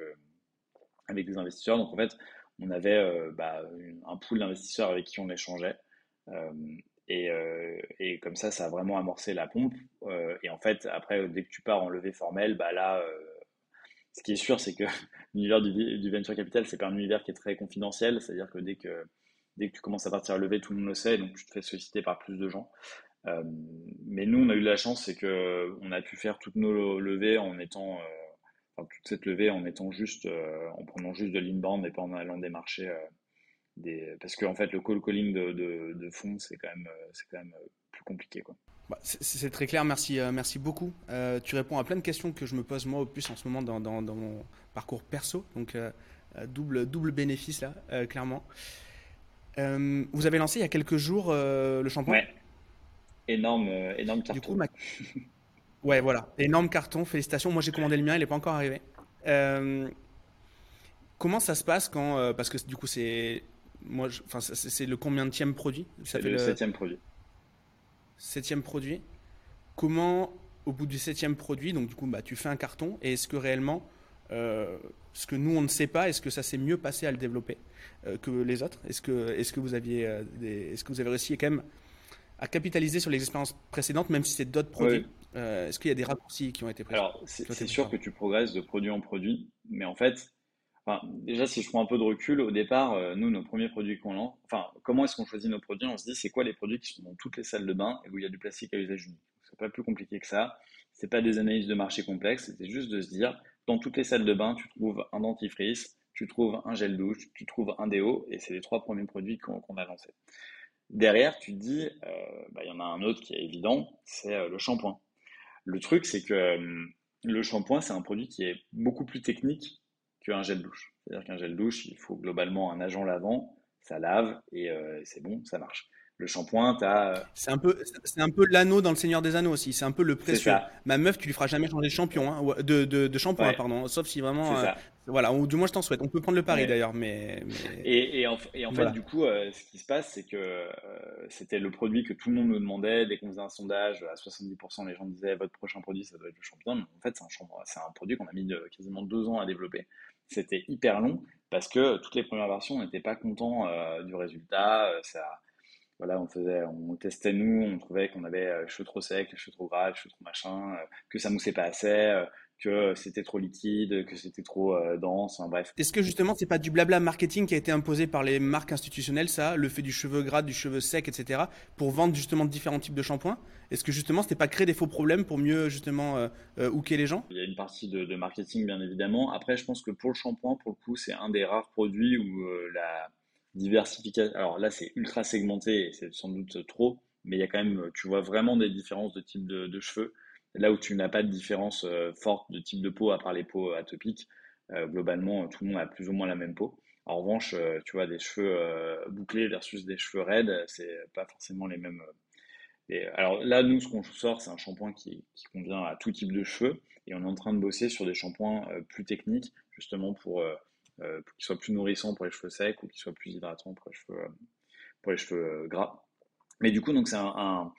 A: avec des investisseurs. Donc en fait, on avait euh, bah, un pool d'investisseurs avec qui on échangeait. Euh, et, euh, et, comme ça, ça a vraiment amorcé la pompe. et en fait, après, dès que tu pars en levée formelle, bah là, ce qui est sûr, c'est que l'univers du, du, venture capital, c'est pas un univers qui est très confidentiel. C'est-à-dire que dès que dès que tu commences à partir à lever, tout le monde le sait, donc tu te fais solliciter par plus de gens. Euh, mais nous, on a eu de la chance, c'est que on a pu faire toutes nos levées en étant toute cette levée en étant juste, euh, en prenant juste de l'inbound et pas en allant démarcher euh, des, parce qu'en en fait le call calling de, de, de fonds c'est quand même, euh, c'est quand même plus compliqué quoi.
B: Bah, c'est très clair, merci, merci beaucoup. tu réponds à plein de questions que je me pose moi au plus en ce moment dans, dans, dans mon parcours perso, donc double, double bénéfice là, clairement. vous avez lancé il y a quelques jours le shampoing?
A: Ouais, énorme, énorme carton. Du coup, ma...
B: Ouais, voilà. Énorme carton, félicitations. Moi, j'ai commandé le mien, il n'est pas encore arrivé. Euh, comment ça se passe quand. Euh, parce que du coup, c'est. Moi, enfin, c'est le combien de produit
A: C'est le, le septième produit.
B: Septième produit. Comment, au bout du septième produit, donc du coup, bah, tu fais un carton, et est-ce que réellement. Euh, ce que nous on ne sait pas, est-ce que ça s'est mieux passé à le développer que les autres? Est-ce que, est que vous aviez, est-ce que vous avez réussi quand même à capitaliser sur les expériences précédentes, même si c'est d'autres produits Est-ce qu'il y a des raccourcis qui ont été pris?
A: Alors, c'est sûr que tu progresses de produit en produit, mais en fait, déjà, si je prends un peu de recul, au départ, euh, nous, nos premiers produits qu'on lance, enfin, comment est-ce qu'on choisit nos produits? On se dit, c'est quoi les produits qui sont dans toutes les salles de bain et où il y a du plastique à usage unique? C'est pas plus compliqué que ça. C'est pas des analyses de marché complexes. C'était juste de se dire, dans toutes les salles de bain, tu trouves un dentifrice, tu trouves un gel douche, tu trouves un déo, et c'est les trois premiers produits qu'on a lancés. Derrière, tu te dis, euh, bah, il y en a un autre qui est évident, c'est euh, le shampoing. Le truc, c'est que le shampoing, c'est un produit qui est beaucoup plus technique qu'un gel douche. C'est-à-dire qu'un gel douche, il faut globalement un agent lavant, ça lave et euh, c'est bon, ça marche. Le shampoing, tu as. Euh,
B: c'est un peu, c'est un peu l'anneau dans le Seigneur des Anneaux aussi. C'est un peu le précieux. Ma meuf, tu lui feras jamais changer de champion, hein, de, de, de, shampoing, pardon. Sauf si vraiment. Euh, voilà, ou du moins je t'en souhaite. On peut prendre le pari d'ailleurs, mais,
A: Et, et, en, et en fait, du coup, ce qui se passe, c'est que c'était le produit que tout le monde nous demandait. Dès qu'on faisait un sondage, à 70%, les gens disaient votre prochain produit, ça doit être le champion. en fait, c'est un, c'est un produit qu'on a mis quasiment deux ans à développer c'était hyper long parce que toutes les premières versions, on n'était pas content euh, du résultat. Euh, ça, voilà, on faisait, on testait nous, on trouvait qu'on avait euh, cheveux trop secs, les cheveux trop gras, cheveux trop machin, que ça moussait pas assez, que c'était trop liquide, que c'était trop dense, bref.
B: Est-ce que justement c'est pas du blabla marketing qui a été imposé par les marques institutionnelles, ça, le fait du cheveu gras, du cheveu sec, etc., pour vendre justement différents types de shampoings? Est-ce que justement, c'était pas créer des faux problèmes pour mieux justement euh, euh, hooker les gens?
A: Il y a une partie de, marketing, bien évidemment. Après, je pense que pour le shampoing, pour le coup, c'est un des rares produits où euh, la diversification. Alors là, c'est ultra segmenté c'est sans doute trop, mais il y a quand même, tu vois vraiment des différences de type de, cheveux. Là où tu n'as pas de différence forte de type de peau, à part les peaux atopiques, globalement, tout le monde a plus ou moins la même peau. En revanche, tu vois, des cheveux bouclés versus des cheveux raides, c'est pas forcément les mêmes alors là, nous, ce qu'on sort, c'est un shampoing qui, convient à tout type de cheveux. Et on est en train de bosser sur des shampoings euh, plus techniques, justement pour, euh, euh, soient plus nourrissants pour les cheveux secs ou qu'ils soient plus hydratants pour les cheveux, pour les cheveux gras. Mais du coup, donc c'est un,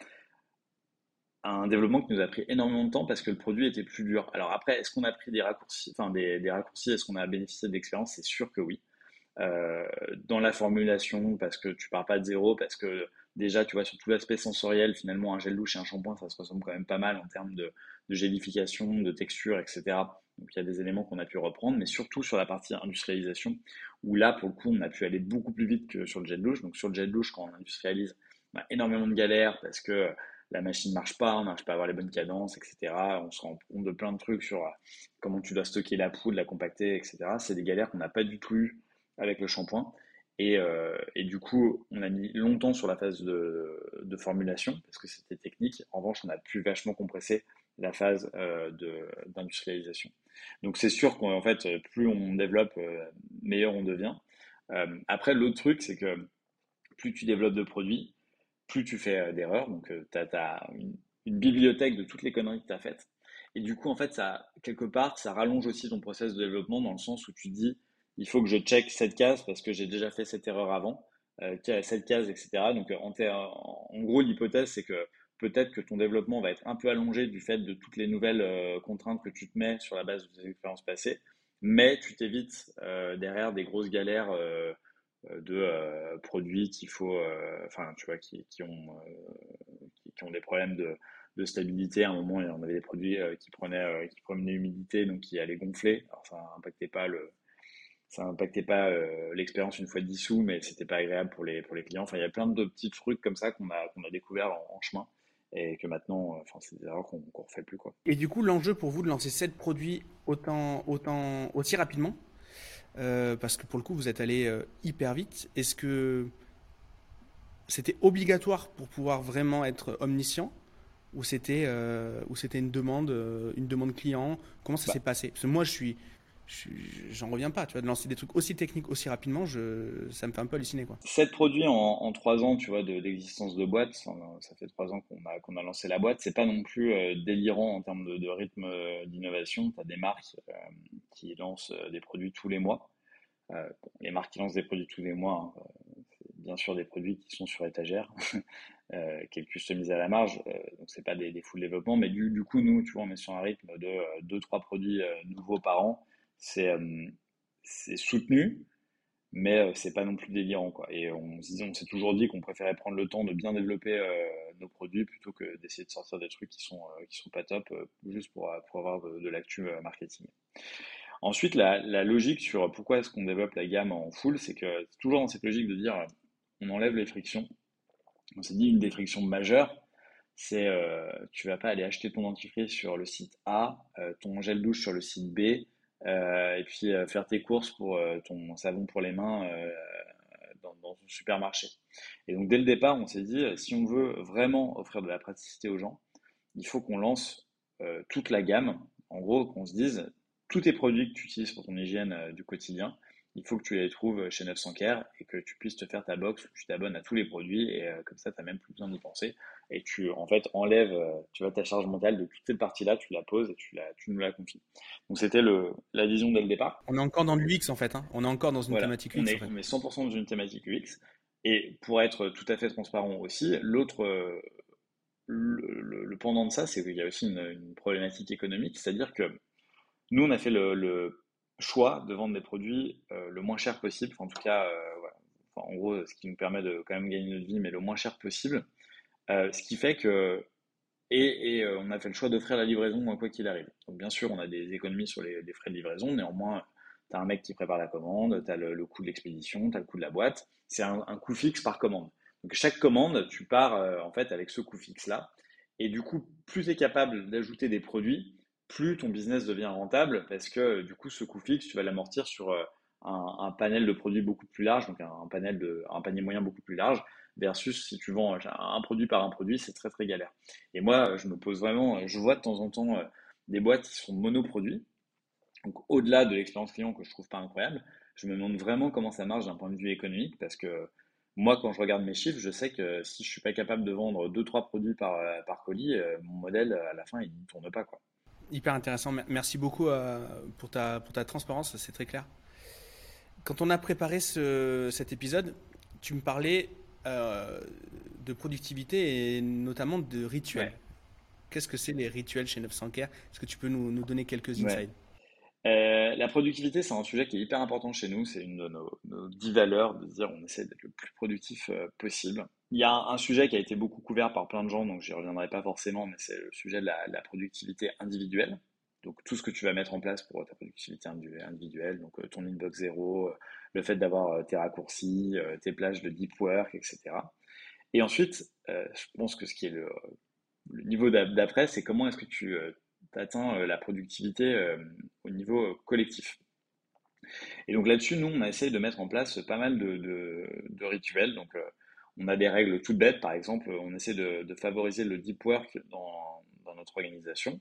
A: un, développement qui nous a pris énormément de temps parce que le produit était plus dur. Alors après, est-ce qu'on a pris des raccourcis, enfin des, des raccourcis, est-ce qu'on a bénéficié d'expérience C'est sûr que oui. dans la formulation, parce que tu pars pas de zéro, parce que déjà, tu vois, sur tout l'aspect sensoriel, finalement, un gel douche et un shampoing, ça se ressemble quand même pas mal en termes de gélification, de texture, etc. Donc il y a des éléments qu'on a pu reprendre, mais surtout sur la partie industrialisation, où là, pour le coup, on a pu aller beaucoup plus vite que sur le gel douche. Donc sur le gel douche, quand on industrialise, on a énormément de galères parce que la machine ne marche pas, on n'arrive pas à avoir les bonnes cadences, etc. On se rend compte de plein de trucs sur euh, comment tu dois stocker la poudre, la compacter, etc. C'est des galères qu'on n'a pas du tout eu avec le shampoing. Euh, et, du coup, on a mis longtemps sur la phase de, formulation parce que c'était technique. En revanche, on a pu vachement compresser la phase euh, d'industrialisation. Donc c'est sûr qu'en fait, plus on développe, euh, meilleur on devient. après, l'autre truc, c'est que plus tu développes de produits, plus tu fais d'erreurs. Donc tu as, une, bibliothèque de toutes les conneries que tu as faites. Et du coup, en fait, ça, quelque part, ça rallonge aussi ton process de développement dans le sens où tu dis, il faut que je check cette case parce que j'ai déjà fait cette erreur avant, euh, cette case, etc. Donc, en, gros, l'hypothèse, c'est que peut-être que ton développement va être un peu allongé du fait de toutes les nouvelles euh, contraintes que tu te mets sur la base de tes expériences passées, mais tu t'évites euh, derrière des grosses galères de produits qu'il faut, enfin, tu vois, qui, ont, qui, ont des problèmes de, stabilité. À un moment, on avait des produits qui prenaient, qui prenaient l'humidité, donc qui allaient gonfler. Ça n'impactait pas le, ça pas euh, l'expérience une fois dissous, mais c'était pas agréable pour les, pour les clients. Enfin, il y a plein de petits trucs comme ça qu'on a, qu'on a découvert en, chemin et que maintenant, euh, enfin, c'est des erreurs qu'on ne refait plus. Quoi.
B: Et du coup, l'enjeu pour vous de lancer 7 produits autant, autant, aussi rapidement, euh, parce que pour le coup, vous êtes allé hyper vite, est-ce que c'était obligatoire pour pouvoir vraiment être omniscient ou c'était ou c'était une demande une demande client? Comment ça bah. s'est passé? Parce que moi je suis j'en reviens pas, tu vois, de lancer des trucs aussi techniques aussi rapidement, ça me fait un peu halluciner, quoi.
A: Sept produits en, trois ans, tu vois, d'existence de, boîte, ça fait trois ans qu'on a, a lancé la boîte, c'est pas non plus euh, délirant en termes de, rythme euh, d'innovation. Tu as des marques euh, qui lancent des produits tous les mois. les marques qui lancent des produits tous les mois, hein, bien sûr des produits qui sont sur étagère, qui customisés à la marge, donc c'est pas des, des full développement, mais du, du, coup, nous, tu vois, on est sur un rythme de deux, trois produits nouveaux par an euh, c'est soutenu, mais c'est pas non plus délirant. Quoi. Et on, s'est toujours dit qu'on préférait prendre le temps de bien développer nos produits plutôt que d'essayer de sortir des trucs qui sont, qui sont pas top juste pour, pour avoir de, de l'actu marketing. Ensuite, la, la, logique sur pourquoi est-ce qu'on développe la gamme en full, c'est que toujours dans cette logique de dire on enlève les frictions. On s'est dit une des frictions majeures, c'est tu vas pas aller acheter ton dentifrice sur le site A, ton gel douche sur le site B, et puis euh, faire tes courses pour ton savon pour les mains dans, ton supermarché. Et donc dès le départ, on s'est dit si on veut vraiment offrir de la praticité aux gens, il faut qu'on lance toute la gamme. En gros, qu'on se dise tous tes produits que tu utilises pour ton hygiène du quotidien, il faut que tu les trouves chez 900 Care et que tu puisses te faire ta box où tu t'abonnes à tous les produits et euh, comme ça, tu n'as même plus besoin d'y penser. Et tu, en fait, enlèves, euh, tu vois, ta charge mentale de toute cette partie-là, tu la poses et tu, la, tu nous la confies. Donc, c'était la vision dès le départ.
B: On est encore dans l'UX, en fait. Hein. On est encore dans une thématique UX.
A: On est, on est 100% dans une thématique UX. Et pour être tout à fait transparent aussi, l'autre, le, pendant de ça, c'est qu'il y a aussi une, problématique économique. C'est-à-dire que nous, on a fait le choix de vendre des produits euh, le moins cher possible, en tout cas, euh, en gros, ce qui nous permet de quand même gagner notre vie, mais le moins cher possible. Euh, ce qui fait que, et, on a fait le choix d'offrir la livraison quoi qu'il arrive. Donc bien sûr, on a des économies sur les, frais de livraison, néanmoins, tu as un mec qui prépare la commande, tu as le, coût de l'expédition, tu as le coût de la boîte, c'est un, coût fixe par commande. Donc chaque commande, tu pars en fait avec ce coût fixe-là, et du coup, plus tu es capable d'ajouter des produits, plus ton business devient rentable parce que du coup, ce coût fixe, tu vas l'amortir sur euh, un, panel de produits beaucoup plus large, donc un, panel de, un panier moyen beaucoup plus large, versus si tu vends un produit par un produit, c'est très très galère. Et moi, je me pose vraiment, je vois de temps en temps euh, des boîtes qui sont monoproduits, donc au-delà de l'expérience client que je trouve pas incroyable, je me demande vraiment comment ça marche d'un point de vue économique parce que moi, quand je regarde mes chiffres, je sais que si je suis pas capable de vendre 2-3 produits par, par colis, euh, mon modèle, à la fin, il ne tourne pas. Quoi.
B: Hyper intéressant. Merci beaucoup euh, pour, ta, pour ta transparence, c'est très clair. Quand on a préparé ce, cet épisode, tu me parlais euh, de productivité et notamment de rituels. Qu'est-ce que c'est les rituels chez 900 Care? Est-ce que tu peux nous, nous donner quelques insights?
A: Euh, la productivité, c'est un sujet qui est hyper important chez nous. C'est une de nos, nos, dix valeurs de dire on essaie d'être le plus productif possible. Il y a un, sujet qui a été beaucoup couvert par plein de gens, donc j'y reviendrai pas forcément, mais c'est le sujet de la, productivité individuelle. Donc tout ce que tu vas mettre en place pour ta productivité individuelle, donc euh, ton inbox zéro, euh, le fait d'avoir euh, tes raccourcis, tes plages de deep work, etc. Et ensuite, je pense que ce qui est le, niveau d'après, c'est comment est-ce que tu atteins la productivité au niveau collectif. Et donc là-dessus, nous, on a essayé de mettre en place pas mal de, de rituels. Donc on a des règles toutes bêtes, par exemple, on essaie de, favoriser le deep work dans, notre organisation.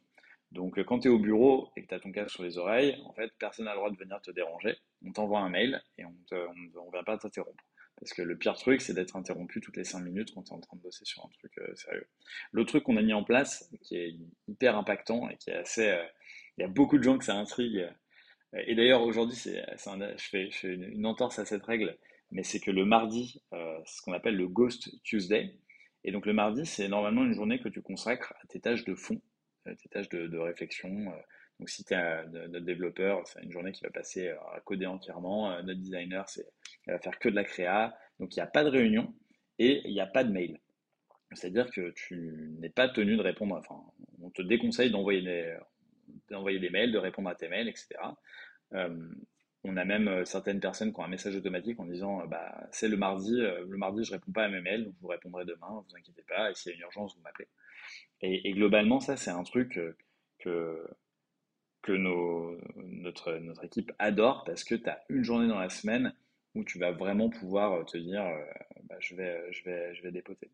A: Donc, quand tu es au bureau et que tu as ton casque sur les oreilles, en fait, personne n'a le droit de venir te déranger. On t'envoie un mail et on ne vient pas t'interrompre. Parce que le pire truc, c'est d'être interrompu toutes les 5 minutes quand tu es en train de bosser sur un truc euh, sérieux. L'autre truc qu'on a mis en place, qui est hyper impactant et qui est assez. Euh, il y a beaucoup de gens que ça intrigue. Et d'ailleurs, aujourd'hui, c'est, je, fais, une entorse à cette règle mais c'est que le mardi, euh, ce qu'on appelle le Ghost Tuesday. Et donc le mardi, c'est normalement une journée que tu consacres à tes tâches de fond, tes tâches de, réflexion. Euh. Donc si tu es notre développeur, c'est une journée qui va passer à coder entièrement. Euh, notre designer, c'est, elle va faire que de la créa. Donc il n'y a pas de réunion et il n'y a pas de mail. C'est-à-dire que tu n'es pas tenu de répondre, enfin, on te déconseille d'envoyer des, d'envoyer des mails, de répondre à tes mails, etc. On a même euh, certaines personnes qui ont un message automatique en disant euh, bah, c'est le mardi, euh, le mardi je réponds pas à mes mails, donc vous répondrai demain, vous inquiétez pas, et s'il y a une urgence, vous m'appelez. Et, globalement, ça c'est un truc que, notre, équipe adore parce que tu as une journée dans la semaine où tu vas vraiment pouvoir te dire bah, je, vais, je, je vais dépoter.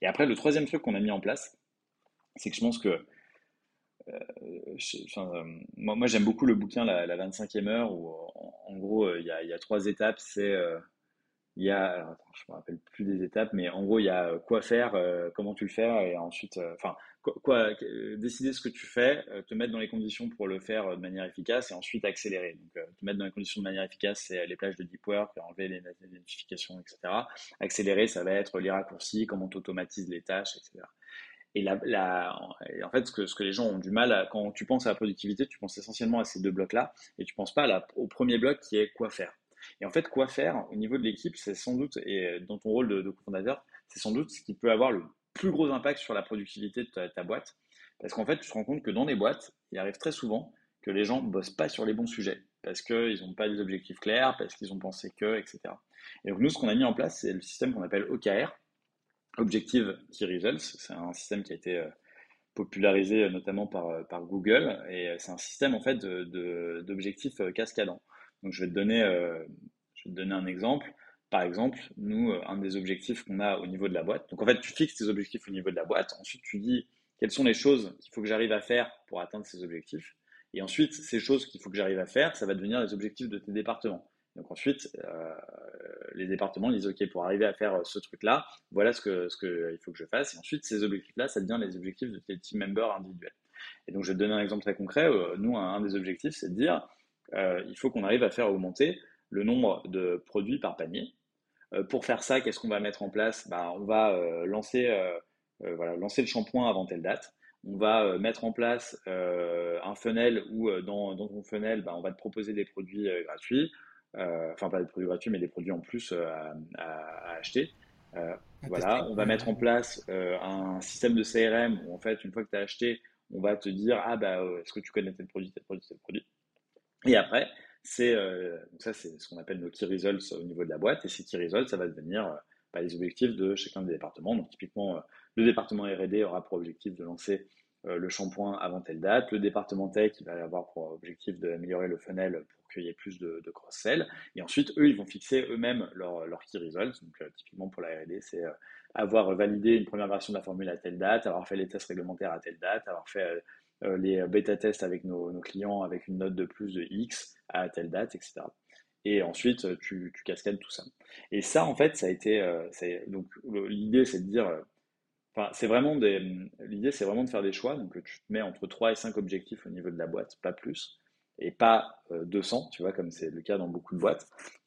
A: Et après, le troisième truc qu'on a mis en place, c'est que je pense que euh, moi, moi j'aime beaucoup le bouquin La, 25e heure où en, gros euh, il y, a, trois étapes. C'est euh, il y a, je me rappelle plus des étapes, mais en gros il y a quoi faire, comment tu le fais, et ensuite, enfin quoi, décider ce que tu fais, te mettre dans les conditions pour le faire de manière efficace, et ensuite accélérer. Donc te mettre dans les conditions de manière efficace, c'est les plages de deep work, enlever les, notifications, etc. Accélérer, ça va être les raccourcis, comment tu automatises les tâches, etc. Et, la, en fait, ce que, ce que les gens ont du mal, à, quand tu penses à la productivité, tu penses essentiellement à ces deux blocs-là, et tu penses pas à au premier bloc qui est quoi faire. Et en fait, quoi faire au niveau de l'équipe, c'est sans doute, et dans ton rôle de, de cofondateur, c'est sans doute ce qui peut avoir le plus gros impact sur la productivité de ta, boîte. Parce qu'en fait, tu te rends compte que dans les boîtes, il arrive très souvent que les gens ne bossent pas sur les bons sujets, parce qu'ils n'ont pas des objectifs clairs, parce qu'ils ont pensé que, etc. Et donc nous, ce qu'on a mis en place, c'est le système qu'on appelle OKR, Objective Key Results. C'est un système qui a été euh, popularisé euh, notamment par, euh, par Google, et c'est un système en fait d'objectifs cascadants. Donc je vais te donner, je vais te donner un exemple. Par exemple, nous, un des objectifs qu'on a au niveau de la boîte, donc en fait, tu fixes tes objectifs au niveau de la boîte, ensuite tu dis quelles sont les choses qu'il faut que j'arrive à faire pour atteindre ces objectifs, et ensuite, ces choses qu'il faut que j'arrive à faire, ça va devenir les objectifs de tes départements. Donc ensuite, les départements disent OK pour arriver à faire ce truc-là, voilà ce que ce que il faut que je fasse. Et ensuite, ces objectifs-là, ça devient les objectifs de tes team members individuels. Et donc je vais te donner un exemple très concret. Euh, nous, un, des objectifs, c'est de dire euh, il faut qu'on arrive à faire augmenter le nombre de produits par panier. pour faire ça, qu'est-ce qu'on va mettre en place? Bah, on va lancer voilà lancer le shampoing avant telle date on va euh, mettre en place euh, un funnel où euh, dans, dans ton funnel, bah, on va te proposer des produits gratuits, enfin pas des produits gratuits, mais des produits en plus à, acheter. voilà, on va mettre en place un système de CRM où en fait, une fois que tu as acheté, on va te dire ah bah est-ce que tu connais tel produit, tel produit, tel produit? Et après, c'est ça c'est ce qu'on appelle nos key results au niveau de la boîte et ces key results ça va devenir bah, les objectifs de chacun des départements. Donc typiquement le département R&D aura pour objectif de lancer euh, le shampoing avant telle date. Le département tech, il va avoir pour objectif d'améliorer le funnel pour qu'il y ait plus de, cross-sell. Et ensuite, eux, ils vont fixer eux-mêmes leurs leur key results. Donc, euh, typiquement pour la R&D, c'est euh, avoir validé une première version de la formule à telle date, avoir fait les tests réglementaires à telle date, avoir fait les bêta-tests avec nos, clients avec une note de plus de X à telle date, etc. Et ensuite, tu, tu cascades tout ça. Et ça, en fait, ça a été. donc, l'idée, c'est de dire c'est vraiment des. L'idée, c'est vraiment de faire des choix. Donc, tu te mets entre 3 et 5 objectifs au niveau de la boîte, pas plus, et pas 200, euh, tu vois, comme c'est le cas dans beaucoup de boîtes.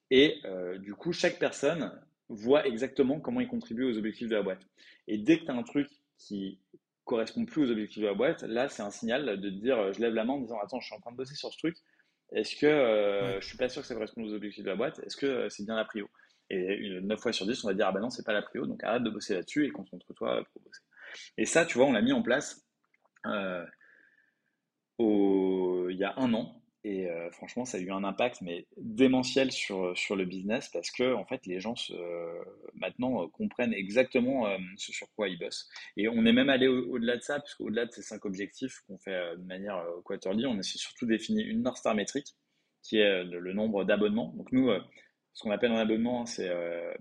A: Et euh, du coup, chaque personne voit exactement comment il contribue aux objectifs de la boîte. Et dès que tu as un truc qui correspond plus aux objectifs de la boîte, là, c'est un signal de te dire, je lève la main en disant, attends, je suis en train de bosser sur ce truc. Est-ce que euh, je suis pas sûr que ça correspond aux objectifs de la boîte? Est-ce que c'est bien la prio et 9 fois sur 10, on va dire, ah ben non, c'est pas la prio, donc arrête de bosser là-dessus et concentre-toi pour bosser. Et ça, tu vois, on l'a mis en place euh, il y a un an. Et euh, franchement, ça a eu un impact mais démentiel sur, sur le business parce que en fait, les gens se, maintenant comprennent exactement euh, ce sur quoi ils bossent. Et on est même allé au-delà de ça, puisqu'au delà de ces cinq objectifs qu'on fait de manière quarterly, on a surtout défini une North Star métrique qui est le nombre d'abonnements. Donc nous, ce qu'on appelle un abonnement, c'est euh,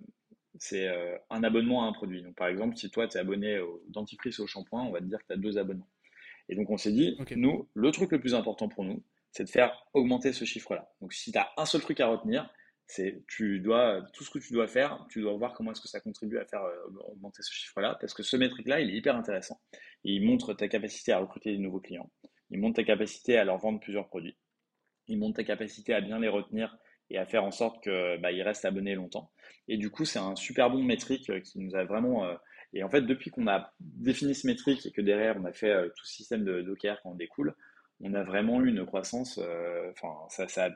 A: euh, un abonnement à un produit. Donc, par exemple, si toi, tu es abonné au dentifrice ou au shampoing, on va te dire que tu as deux abonnements. Et donc, on s'est dit, nous, le truc le plus important pour nous, c'est de faire augmenter ce chiffre-là. Donc, si tu as un seul truc à retenir, c'est tu dois tout ce que tu dois faire, tu dois voir comment est-ce que ça contribue à faire euh, augmenter ce chiffre-là, parce que ce métrique-là, il est hyper intéressant. il montre ta capacité à recruter des nouveaux clients. Il montre ta capacité à leur vendre plusieurs produits. Il montre ta capacité à bien les retenir et à faire en sorte qu'ils bah, restent abonnés longtemps. Et du coup, c'est un super bon métrique euh, qui nous a vraiment. Euh, et en fait, depuis qu'on a défini ce métrique et que derrière, on a fait euh, tout ce système de Docker qui en découle, on a vraiment eu une croissance. Enfin, ça,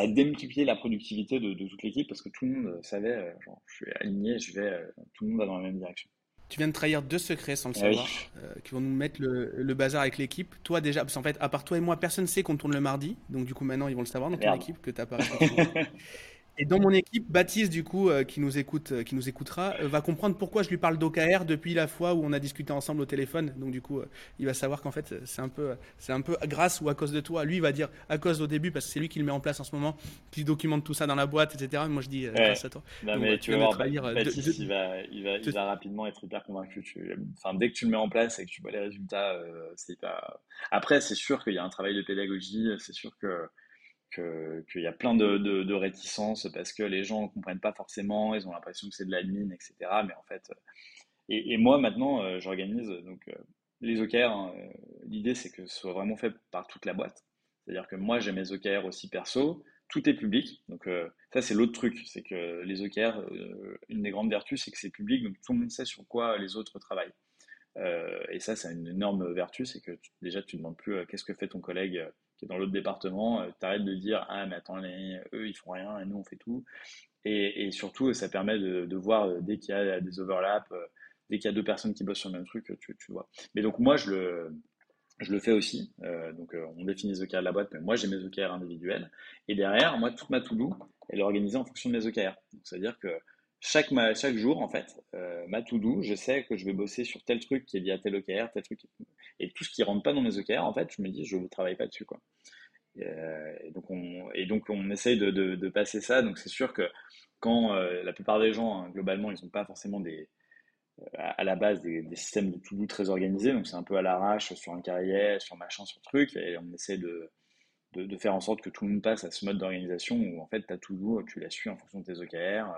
A: a démultiplié la productivité de, de toute l'équipe parce que tout le monde savait, genre, je suis aligné, je vais, tout le monde va dans la même direction
B: tu viens de trahir deux secrets sans le ah savoir, euh, qui vont nous mettre le, bazar avec l'équipe. Toi déjà, parce qu'en fait, à part toi et moi, personne ne sait qu'on tourne le mardi. Donc du coup, maintenant, ils vont le savoir dans ton équipe que tu as pas Et dans mon équipe, Baptiste, du coup, euh, qui nous écoute, euh, qui nous écoutera, euh, va comprendre pourquoi je lui parle d'OKR depuis la fois où on a discuté ensemble au téléphone. Donc du coup, il va savoir qu'en fait, c'est un peu, c'est un peu grâce ou à cause de toi. Lui, il va dire à cause au début parce que c'est lui qui le met en place en ce moment, qui documente tout ça dans la boîte, etc. moi, je dis grâce à toi.
A: Non, mais tu vas voir, Baptiste, il va, il va, il va rapidement être hyper convaincu. Enfin, dès que tu le mets en place et que tu vois les résultats, c'est pas. Après, c'est sûr qu'il y a un travail de pédagogie. C'est sûr que qu'il y a plein de, réticences parce que les gens ne comprennent pas forcément, ils ont l'impression que c'est de l'admin, etc. Mais en fait, et, moi maintenant, euh, j'organise donc euh, les OKR. Hein, euh, l'idée, c'est que ce soit vraiment fait par toute la boîte. C'est-à-dire que moi, j'ai mes OKR aussi perso, tout est public. Donc ça, c'est l'autre truc, c'est que les OKR, une des grandes vertus, c'est que c'est public, donc tout le monde sait sur quoi les autres travaillent. et ça, c'est une énorme vertu, c'est que déjà, tu ne demandes plus qu'est-ce que fait ton collègue dans l'autre département, euh, tu arrêtes de dire Ah, mais attends, eux, ils font rien et nous, on fait tout. Et, surtout, ça permet de, voir euh, dès qu'il y a des overlaps, euh, dès qu'il y a deux personnes qui bossent sur le même truc, tu, tu vois. Mais donc moi, je le, je le fais aussi. Donc on définit les OKR de la boîte, mais moi j'ai mes OKR individuels. Et derrière, moi, toute ma to-do, elle est organisée en fonction de mes OKR. Donc c'est-à-dire que chaque, chaque jour, en fait, ma to-do, je sais que je vais bosser sur tel truc qui est lié à tel OKR, tel truc. Et tout ce qui rentre pas dans mes OKR, en fait, je me dis, je ne travaille pas dessus. Quoi. Et, donc, on, et donc, on essaye de, de, passer ça. Donc, c'est sûr que quand la plupart des gens, hein, globalement, ils n'ont pas forcément des, à la base des, systèmes de to-do très organisés. Donc, c'est un peu à l'arrache sur un carrière, sur machin, sur truc. Et on essaie de, de, faire en sorte que tout le monde passe à ce mode d'organisation où, en fait, ta to-do, tu la suis en fonction de tes OKR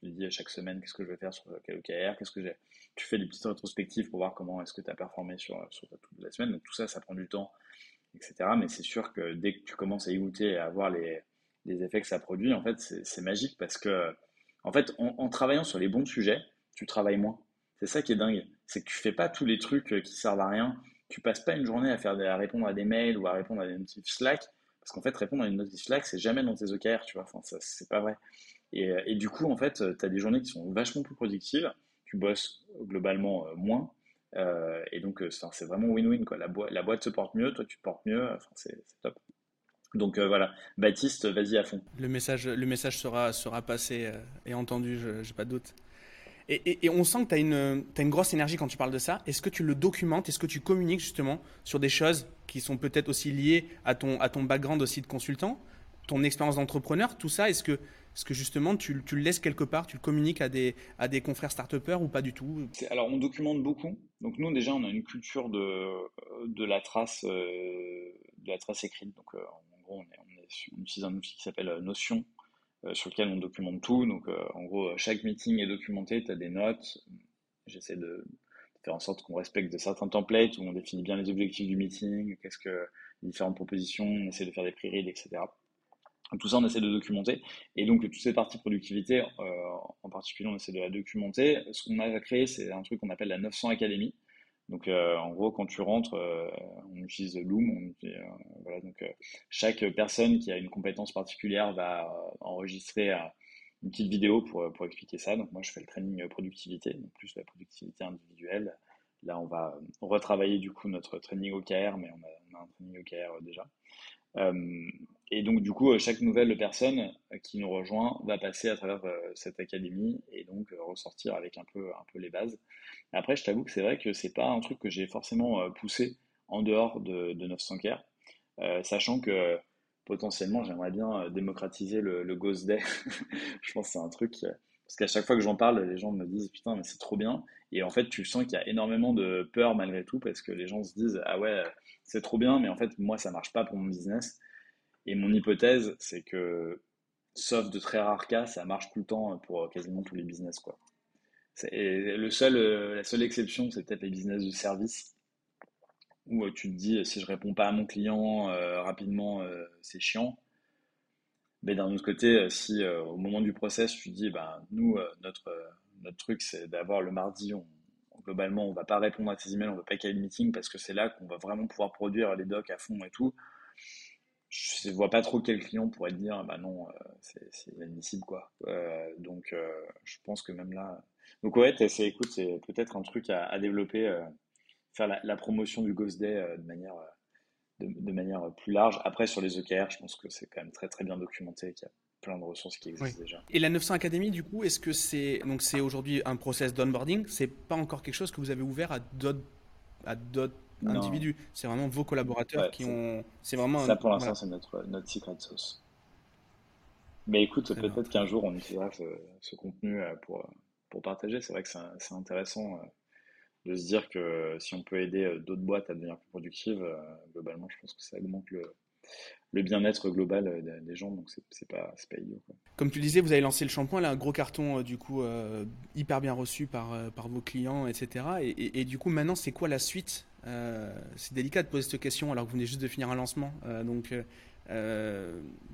A: tu dis à chaque semaine qu'est-ce que je vais faire sur quel OKR, qu'est-ce que. Tu fais des petites rétrospectives pour voir comment est-ce que tu as performé sur, sur toute la semaine. Donc tout ça, ça prend du temps, etc. Mais c'est sûr que dès que tu commences à y goûter et à voir les, effets que ça produit, en fait, c'est magique parce que, en fait, en, travaillant sur les bons sujets, tu travailles moins. C'est ça qui est dingue. C'est que tu fais pas tous les trucs qui servent à rien. Tu passes pas une journée à faire répondre à des mails ou à répondre à des notifs Slack. Parce qu'en fait, répondre à une notif Slack, c'est jamais dans tes OKR, tu vois. Enfin, c'est pas vrai. Et, du coup, en fait, tu as des journées qui sont vachement plus productives, tu bosses globalement euh, moins, euh, et donc euh, c'est vraiment win-win. La, boîte se porte mieux, toi tu te portes mieux, c'est top. Donc voilà, Baptiste, vas-y à fond.
B: Le message, le message sera, sera passé et entendu, je n'ai pas de doute. Et, on sent que tu as as une grosse énergie quand tu parles de ça. Est-ce que tu le documentes? Est-ce que tu communiques justement sur des choses qui sont peut-être aussi liées à ton, à ton background aussi de consultant, ton expérience d'entrepreneur, tout ça Est-ce que est-ce que justement, tu, le laisses quelque part, tu le communiques à des, à des confrères start ou pas du tout?
A: Alors, on documente beaucoup. Donc, nous, déjà, on a une culture de, de, la, trace, euh, de la trace écrite. Donc, euh, en gros, on, utilise un outil qui s'appelle euh, Notion, sur lequel on documente tout. Donc, en gros, chaque meeting est documenté, tu as des notes. J'essaie de faire en sorte qu'on respecte de certains templates où on définit bien les objectifs du meeting, qu'est-ce que les différentes propositions, on essaie de faire des pré-reads, etc. Tout ça, on essaie de documenter. Et donc, toute cette partie productivité, euh, en particulier, on essaie de la documenter. Ce qu'on a créé, c'est un truc qu'on appelle la 900 Academy. Donc, euh, en gros, quand tu rentres, euh, on utilise Loom. donc, chaque personne qui a une compétence particulière va enregistrer une petite vidéo pour, expliquer ça. Donc, moi, je fais le training productivité, plus la productivité individuelle. Là, on va retravailler du coup notre training OKR, mais on a, on a un training OKR déjà. Euh, et donc, du coup, chaque nouvelle personne qui nous rejoint va passer à travers euh, cette académie et donc euh, ressortir avec un peu, un peu les bases. Après, je t'avoue que c'est vrai que c'est pas un truc que j'ai forcément poussé en dehors de, de 900 k sachant que potentiellement, j'aimerais bien démocratiser le Ghost Day. je pense que c'est un truc. Parce qu'à chaque fois que j'en parle, les gens me disent putain, mais c'est trop bien. Et en fait, tu sens qu'il y a énormément de peur malgré tout parce que les gens se disent ah ouais, c'est trop bien, mais en fait, moi, ça marche pas pour mon business. Et mon hypothèse, c'est que, sauf de très rares cas, ça marche tout le temps pour quasiment tous les business. Et seul, la seule exception, c'est peut-être les business de service, où tu te dis, si je réponds pas à mon client euh, rapidement, euh, c'est chiant. Mais d'un autre côté, si euh, au moment du process, tu dis, ben, nous, notre, notre truc, c'est d'avoir le mardi, globalement, on va pas répondre à tes emails, on va pas caler le meeting parce que c'est là qu'on va vraiment pouvoir produire les docs à fond et tout. Je ne vois pas trop quel client pourrait te dire, bah non, euh, c'est inadmissible quoi. Euh, donc, euh, je pense que même là. Donc, ouais, écoute, c'est peut-être un truc à, développer, faire la, promotion du Ghost Day de manière. De, manière plus large. Après, sur les EKR, je pense que c'est quand même très très bien documenté, qu'il y a plein de ressources qui existent déjà.
B: Et la 900 Academy, du coup, est-ce que c'est donc c'est aujourd'hui un process d'onboarding? C'est pas encore quelque chose que vous avez ouvert à d'autres à d'autres individus? C'est vraiment vos collaborateurs qui ont. C'est vraiment.
A: Ça pour l'instant, c'est notre notre secret sauce. Mais écoute, peut-être qu'un jour on utilisera ce, contenu euh, pour pour partager. C'est vrai que c'est intéressant euh, de se dire que si on peut aider euh, d'autres boîtes à devenir plus productives, globalement, je pense que ça augmente le bien-être global euh, des gens, donc c'est pas, pas idiot.
B: Comme tu disais, vous avez lancé le shampoing, un gros carton, euh, du coup, euh, hyper bien reçu par, par vos clients, etc. Et, du coup, maintenant, c'est quoi la suite C'est délicat de poser cette question alors que vous venez juste de finir un lancement. donc,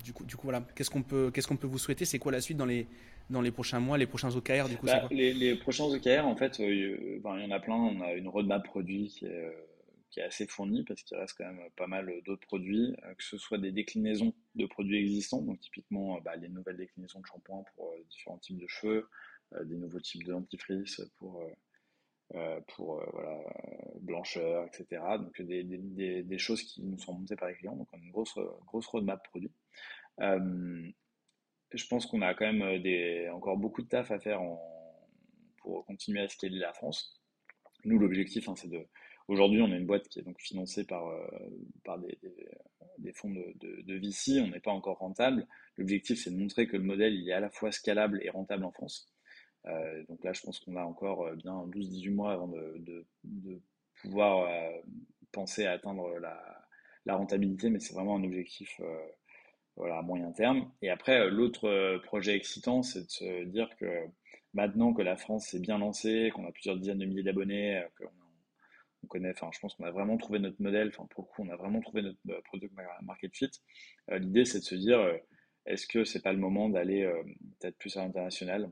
B: du, coup, du coup, voilà, qu'est-ce qu'on peut, qu'est-ce qu'on peut vous souhaiter? C'est quoi la suite dans les, dans les prochains mois, les prochains OKR du coup,
A: bah, les, les, prochains OKR, en fait, il y en a plein. On a une roadmap produit qui est qui est assez fourni parce qu'il reste quand même pas mal d'autres produits, euh, que ce soit des déclinaisons de produits existants, donc typiquement euh, bah, les nouvelles déclinaisons de shampoing pour euh, différents types de cheveux, des nouveaux types de dentifrice pour pour voilà, blancheur, etc. Donc des, des, des, choses qui nous sont montées par les clients. Donc on a une grosse, grosse roadmap produit. Je pense qu'on a quand même des, encore beaucoup de taf à faire pour continuer à scaler la France. Nous, l'objectif, hein, c'est de. Aujourd'hui, on a une boîte qui est donc financée par, par des, fonds de, de, VC. On n'est pas encore rentable. L'objectif, c'est de montrer que le modèle il est à la fois scalable et rentable en France. Euh, donc là, je pense qu'on a encore euh, bien 12-18 mois avant de, pouvoir euh, penser à atteindre la, rentabilité, mais c'est vraiment un objectif voilà, à moyen terme. Et après, l'autre projet excitant, c'est de se dire que maintenant que la France s'est bien lancée, qu'on a plusieurs dizaines de milliers d'abonnés, qu'on on connaît, enfin, je pense qu'on a vraiment trouvé notre modèle, enfin, pour le coup, on a vraiment trouvé notre product market fit. L'idée, c'est de se dire, est-ce que c'est pas le moment d'aller peut-être plus à l'international?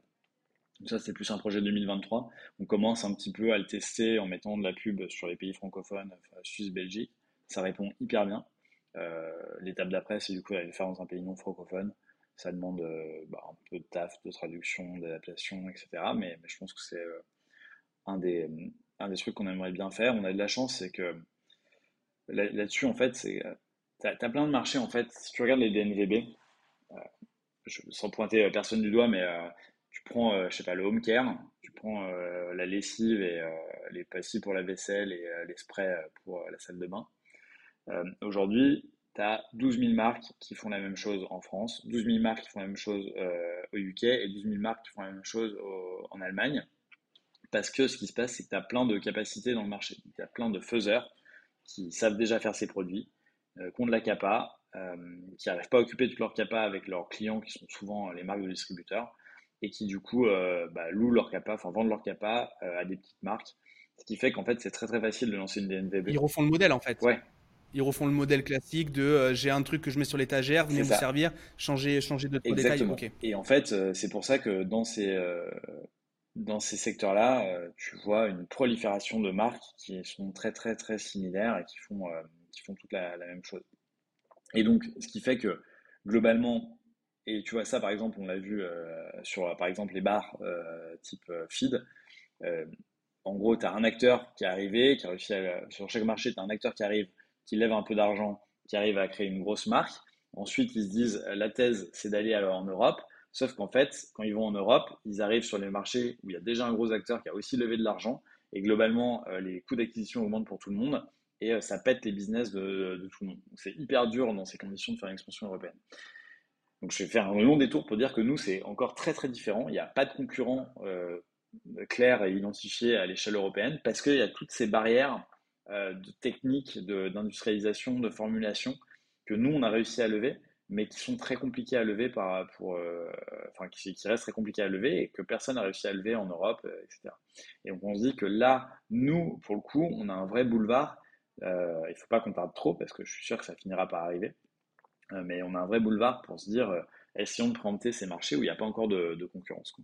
A: Ça, c'est plus un projet 2023. On commence un petit peu à le tester en mettant de la pub sur les pays francophones, Suisse, Belgique. Ça répond hyper bien. Euh, l'étape d'après, c'est du coup d'aller le faire dans un pays non francophone. Ça demande euh, bah, un peu de taf, de traduction, d'adaptation, etc. Mais, je pense que c'est euh, un, des, un des trucs qu'on aimerait bien faire. On a de la chance, c'est que là-dessus, en fait, c'est tu as, plein de marchés. En fait, si tu regardes les DNVB, sans pointer personne du doigt, mais tu prends, je sais pas, le home care, tu prends la lessive et les pastilles pour la vaisselle et les sprays pour la salle de bain. Aujourd'hui, tu as 12 000 marques qui font la même chose en France, 12 000 marques qui font la même chose au UK et 12 000 marques qui font la même chose en Allemagne. Parce que ce qui se passe, c'est que tu as plein de capacités dans le marché. Tu as plein de faiseurs qui savent déjà faire ces produits, qui ont de la capa, qui n'arrivent pas à occuper toute leur capa avec leurs clients qui sont souvent les marques de distributeurs et qui du coup euh, bah, louent leur capa, enfin vendent leur capa euh, à des petites marques. Ce qui fait qu'en fait c'est très très facile de lancer une DNVB.
B: Ils refont le modèle en fait.
A: Ouais.
B: Ils refont le modèle classique de euh, j'ai un truc que je mets sur l'étagère, venez vous servir, changer, changer de détails. Okay.
A: Et en fait, c'est pour ça que dans ces, dans ces secteurs-là, tu vois une prolifération de marques qui sont très très très similaires et qui font, qui font toute la, la, même chose. Et donc, ce qui fait que globalement, et tu vois ça, par exemple, on l'a vu euh, sur, par exemple, les bars euh, type euh, feed. en gros, tu as un acteur qui est arrivé, qui a réussi à, sur chaque marché, tu as un acteur qui arrive, qui lève un peu d'argent, qui arrive à créer une grosse marque. Ensuite, ils se disent, la thèse, c'est d'aller en Europe. Sauf qu'en fait, quand ils vont en Europe, ils arrivent sur les marchés où il y a déjà un gros acteur qui a aussi levé de l'argent. Et globalement, les coûts d'acquisition augmentent pour tout le monde. Et ça pète les business de, tout le monde. c'est hyper dur dans ces conditions de faire une expansion européenne. Donc je vais faire un long détour pour dire que nous, c'est encore très très différent. Il n'y a pas de concurrent euh, clair et identifié à l'échelle européenne parce qu'il y a toutes ces barrières euh, de techniques, d'industrialisation, de, formulation que nous, on a réussi à lever, mais qui sont très compliquées à lever, par, pour, euh, enfin qui, restent très compliquées à lever et que personne n'a réussi à lever en Europe, etc. Et donc on se dit que là, nous, pour le coup, on a un vrai boulevard. il ne faut pas qu'on tarde trop parce que je suis sûr que ça finira par arriver. Euh, mais on a un vrai boulevard pour se dire, euh, essayons de présenter ces marchés où il n'y a pas encore de, concurrence.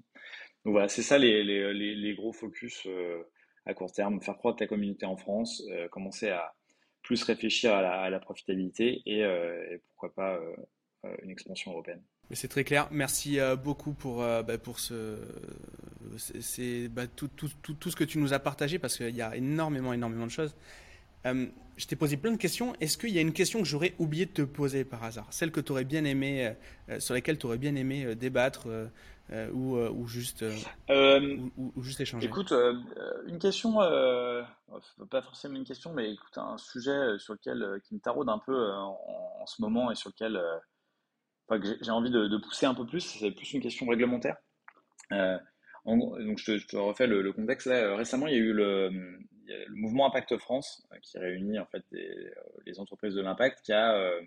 A: Donc voilà, c'est ça les, les, les, gros focus euh, à court terme, faire croître la communauté en France, commencer à plus réfléchir à la, profitabilité et, pourquoi pas une expansion européenne.
B: C'est très clair. Merci beaucoup pour, bah, pour ce, c'est, bah, tout, tout, tout, tout, ce que tu nous as partagé parce qu'il y a énormément, énormément de choses. Euh, je t'ai posé plein de questions. Est-ce qu'il y a une question que j'aurais oublié de te poser par hasard? Celle que tu aurais bien aimé, euh, euh, sur laquelle tu aurais bien aimé débattre ou, ou, juste, ou, juste échanger?
A: Écoute, une question, pas forcément une question, mais écoute, un sujet sur lequel, qui me taraude un peu en, ce moment et sur lequel j'ai envie de, pousser un peu plus, c'est plus une question réglementaire. donc je te, refais le, le contexte. Là. Récemment, il y a eu le, le mouvement Impact France, euh, qui réunit en fait euh, les entreprises de l'impact, qui a, euh,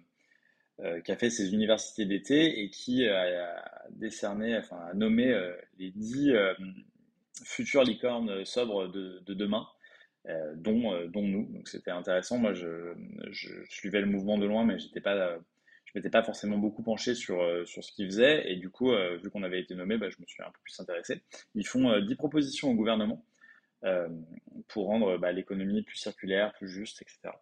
A: fait ses universités d'été et qui a, décerné, enfin, a nommé les dix futures licornes sobres de, demain. dont, dont nous. Donc c'était intéressant. Moi, je, suivais le mouvement de loin, mais j'étais pas, je m'étais pas forcément beaucoup penché sur, sur ce qu'ils faisaient. Et du coup, vu qu'on avait été nommé, bah, je me suis un peu plus intéressé. Ils font 10 propositions au gouvernement pour rendre bah, l'économie plus circulaire, plus juste, etc.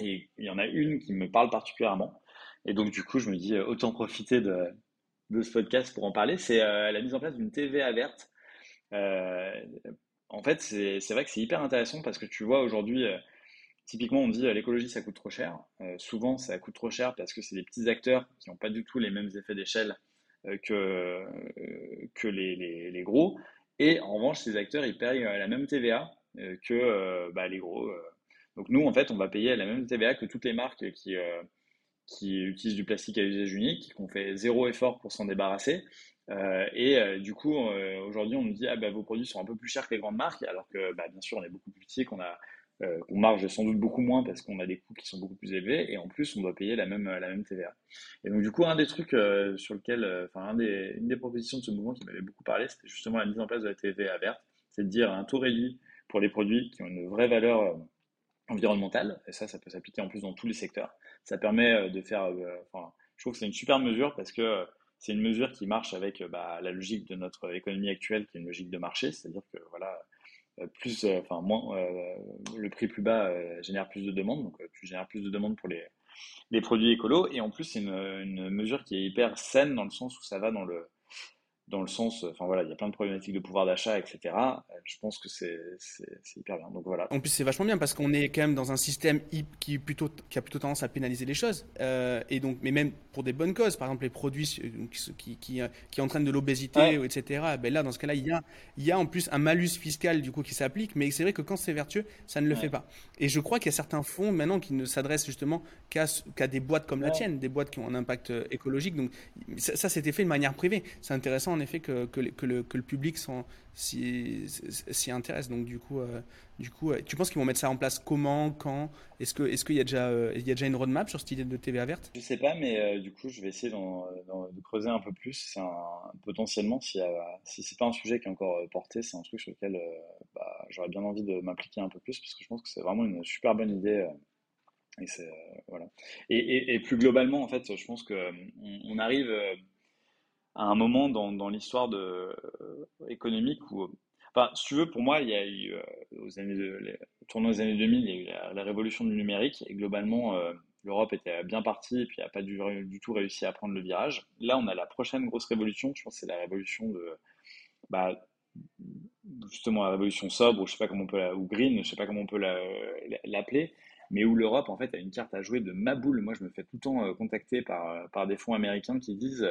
A: Et il y en a une qui me parle particulièrement. Et donc, du coup, je me dis, euh, autant profiter de, ce podcast pour en parler. C'est euh, la mise en place d'une TVA verte. en fait, c'est vrai que c'est hyper intéressant parce que tu vois aujourd'hui, euh, typiquement, on dit euh, l'écologie ça coûte trop cher. Euh, souvent, ça coûte trop cher parce que c'est des petits acteurs qui n'ont pas du tout les mêmes effets d'échelle que, que les, gros. Et en revanche, ces acteurs, ils payent la même TVA que bah, les gros. Donc nous, en fait, on va payer la même TVA que toutes les marques qui, qui utilisent du plastique à usage unique, qui ont fait zéro effort pour s'en débarrasser. Euh, et euh, du coup, euh, aujourd'hui, on nous dit ah bah, vos produits sont un peu plus chers que les grandes marques, alors que bah, bien sûr, on est beaucoup plus petit, qu'on a qu'on marge sans doute beaucoup moins parce qu'on a des coûts qui sont beaucoup plus élevés et en plus on doit payer la même la même TVA. Et donc du coup, un des trucs sur lequel, enfin un des, une des propositions de ce mouvement qui m'avait beaucoup parlé, c'était justement la mise en place de la TVA verte, c'est de dire un taux réduit pour les produits qui ont une vraie valeur environnementale, et ça, ça peut s'appliquer en plus dans tous les secteurs. Ça permet de faire, enfin, je trouve que c'est une super mesure parce que c'est une mesure qui marche avec euh, bah, la logique de notre économie actuelle, qui est une logique de marché, c'est-à-dire que voilà, euh, plus, euh, enfin moins, le prix plus bas génère plus de demandes, donc tu génères plus de demandes pour les, les produits écolos, et en plus c'est une, une mesure qui est hyper saine dans le sens où ça va dans le dans le sens, enfin voilà, il y a plein de problématiques de pouvoir d'achat, etc. Euh, je pense que c'est hyper bien. Donc voilà.
B: En plus, c'est vachement bien parce qu'on est quand même dans un système qui, plutôt, qui a plutôt tendance à pénaliser les choses. Euh, et donc, mais même pour des bonnes causes, par exemple les produits qui, qui, qui entraînent de l'obésité, etc. Ben là, dans ce cas-là, il y a, il y a en plus un malus fiscal du coup qui s'applique. Mais c'est vrai que quand c'est vertueux, ça ne le fait pas. Et je crois qu'il y a certains fonds maintenant qui ne s'adressent justement qu'à des boîtes comme la tienne, des boîtes qui ont un impact euh, écologique. Donc ça, ça c'était fait de manière privée. C'est intéressant en effet que, le, public s'y intéresse. Donc du coup, euh, du coup tu penses qu'ils vont mettre ça en place comment, quand? Est-ce qu'il est qu'il y, a déjà, euh, y a déjà une roadmap sur cette idée de TVA verte?
A: Je sais pas, mais euh, du coup, je vais essayer de creuser un peu plus. Potentiellement, si, si c'est pas un sujet qui est encore porté, c'est un truc sur lequel bah, j'aurais bien envie de m'impliquer un peu plus, parce que je pense que c'est vraiment une super bonne idée. et, plus globalement, en fait, je pense qu'on on arrive à un moment dans, l'histoire euh, économique où, enfin, si tu veux, pour moi, il y a eu, euh, aux années de, tournant aux années 2000, il y a eu la, révolution du numérique et globalement, euh, l'Europe était bien partie et puis n'a pas du, tout réussi à prendre le virage. Là, on a la prochaine grosse révolution, je pense c'est la révolution de, bah, justement la révolution sobre, ou je sais pas comment on peut ou green, je sais pas comment on peut l'appeler, mais où l'Europe en fait a une carte à jouer de ma boule. Moi, je me fais tout le temps contacter par, par des fonds américains qui disent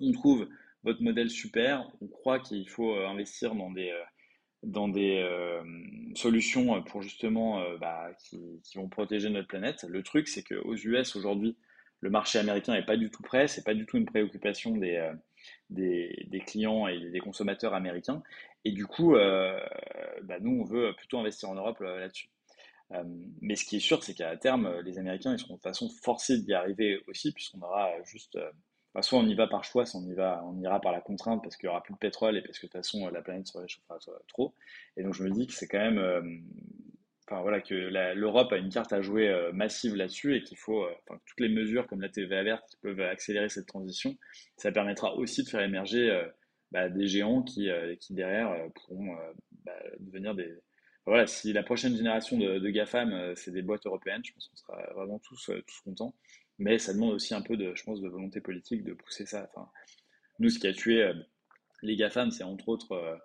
A: on trouve votre modèle super, on croit qu'il faut euh, investir dans des, euh, dans des euh, solutions pour justement bah, qui, vont protéger notre planète. Le truc, c'est qu'aux US aujourd'hui, le marché américain n'est pas du tout prêt, c'est pas du tout une préoccupation des, des, clients et des consommateurs américains. Et du coup, bah, nous, on veut plutôt investir en Europe là-dessus. mais ce qui est sûr, c'est qu'à terme, les Américains, ils seront de toute façon forcés d'y arriver aussi, puisqu'on aura juste soit on y va par choix, soit on y va, on ira par la contrainte parce qu'il y aura plus de pétrole et parce que de toute façon la planète se réchauffera trop. Et donc je me dis que c'est quand même, euh, enfin voilà, que l'Europe a une carte à jouer euh, massive là-dessus et qu'il faut, euh, toutes les mesures comme la TVA verte qui peuvent accélérer cette transition, ça permettra aussi de faire émerger bah, des géants qui, qui derrière pourront bah, devenir des voilà, si la prochaine génération de, de GAFAM, c'est des boîtes européennes, je pense qu'on sera vraiment tous, tous contents. Mais ça demande aussi un peu de, je pense, de volonté politique de pousser ça. Enfin, nous, ce qui a tué euh, les GAFAM, c'est entre autres, euh,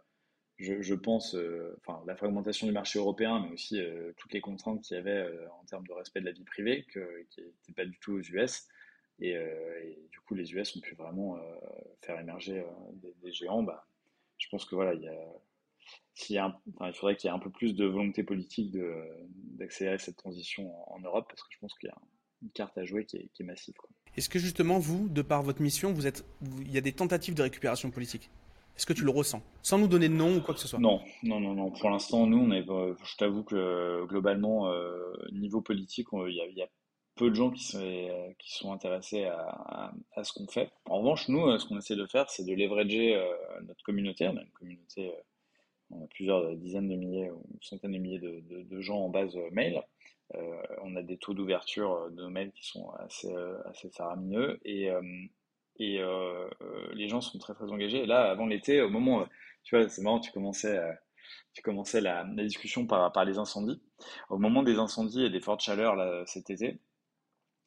A: je, je, pense, euh, enfin, la fragmentation du marché européen, mais aussi toutes les contraintes qu'il y avait en termes de respect de la vie privée, qui n'étaient pas du tout aux US. Et, du coup, les US ont pu vraiment faire émerger des, géants. Bah, je pense que voilà, il y a, il, y a il faudrait qu'il y ait un peu plus de volonté politique d'accélérer cette transition en, Europe, parce que je pense qu'il y a une carte à jouer qui est, qui est massive.
B: Est-ce que justement, vous, de par votre mission, vous êtes, il y a des tentatives de récupération politique? Est-ce que tu le ressens? Sans nous donner de nom ou quoi que ce soit?
A: Non, non, non, non. Pour l'instant, nous, on est, je t'avoue que globalement, euh, niveau politique, il y, y, a peu de gens qui sont, qui sont intéressés à, à, ce qu'on fait. En revanche, nous, euh, ce qu'on essaie de faire, c'est de leverager euh, notre communauté. On a une communauté, on a plusieurs dizaines de milliers ou centaines de milliers de, de, de gens en base mail. Euh, on a des taux d'ouverture euh, de mails qui sont assez, euh, assez faramineux et, et les gens sont très très engagés. Là, avant l'été, au moment, tu vois, c'est marrant, tu commençais, tu commençais la, discussion par, par les incendies. Au moment des incendies et des fortes chaleurs cet été,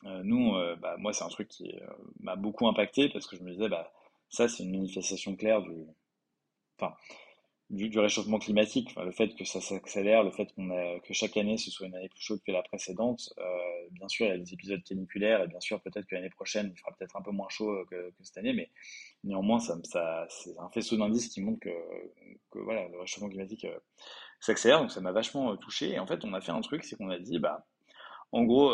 A: nous, bah, moi, c'est un truc qui m'a beaucoup impacté parce que je me disais, bah, ça, c'est une manifestation claire du. Enfin, du, réchauffement climatique, le fait que ça s'accélère, le fait qu'on que chaque année ce soit une année plus chaude que la précédente. Euh, bien sûr, il y a des épisodes caniculaires et bien sûr peut-être que l'année prochaine il fera peut-être un peu moins chaud que, cette année, mais néanmoins ça, c'est un faisceau d'indices qui montre que, voilà le réchauffement climatique euh, s'accélère, donc ça m'a vachement euh, touché. Et en fait, on a fait un truc, c'est qu'on a dit bah en gros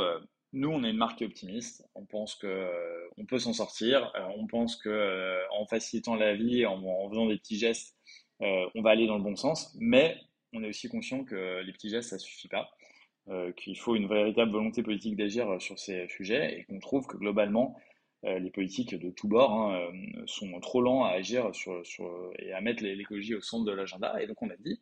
A: nous, on est une marque optimiste. On pense que on peut s'en sortir. on pense que en facilitant la vie, en, en, faisant des petits gestes, euh, on va aller dans le bon sens, mais on est aussi conscient que les petits gestes, ça suffit pas, euh, qu'il faut une véritable volonté politique d'agir sur ces sujets et qu'on trouve que globalement, euh, les politiques de tous bords hein, sont trop lents à agir sur, et à mettre l'écologie au centre de l'agenda. Et donc on a dit,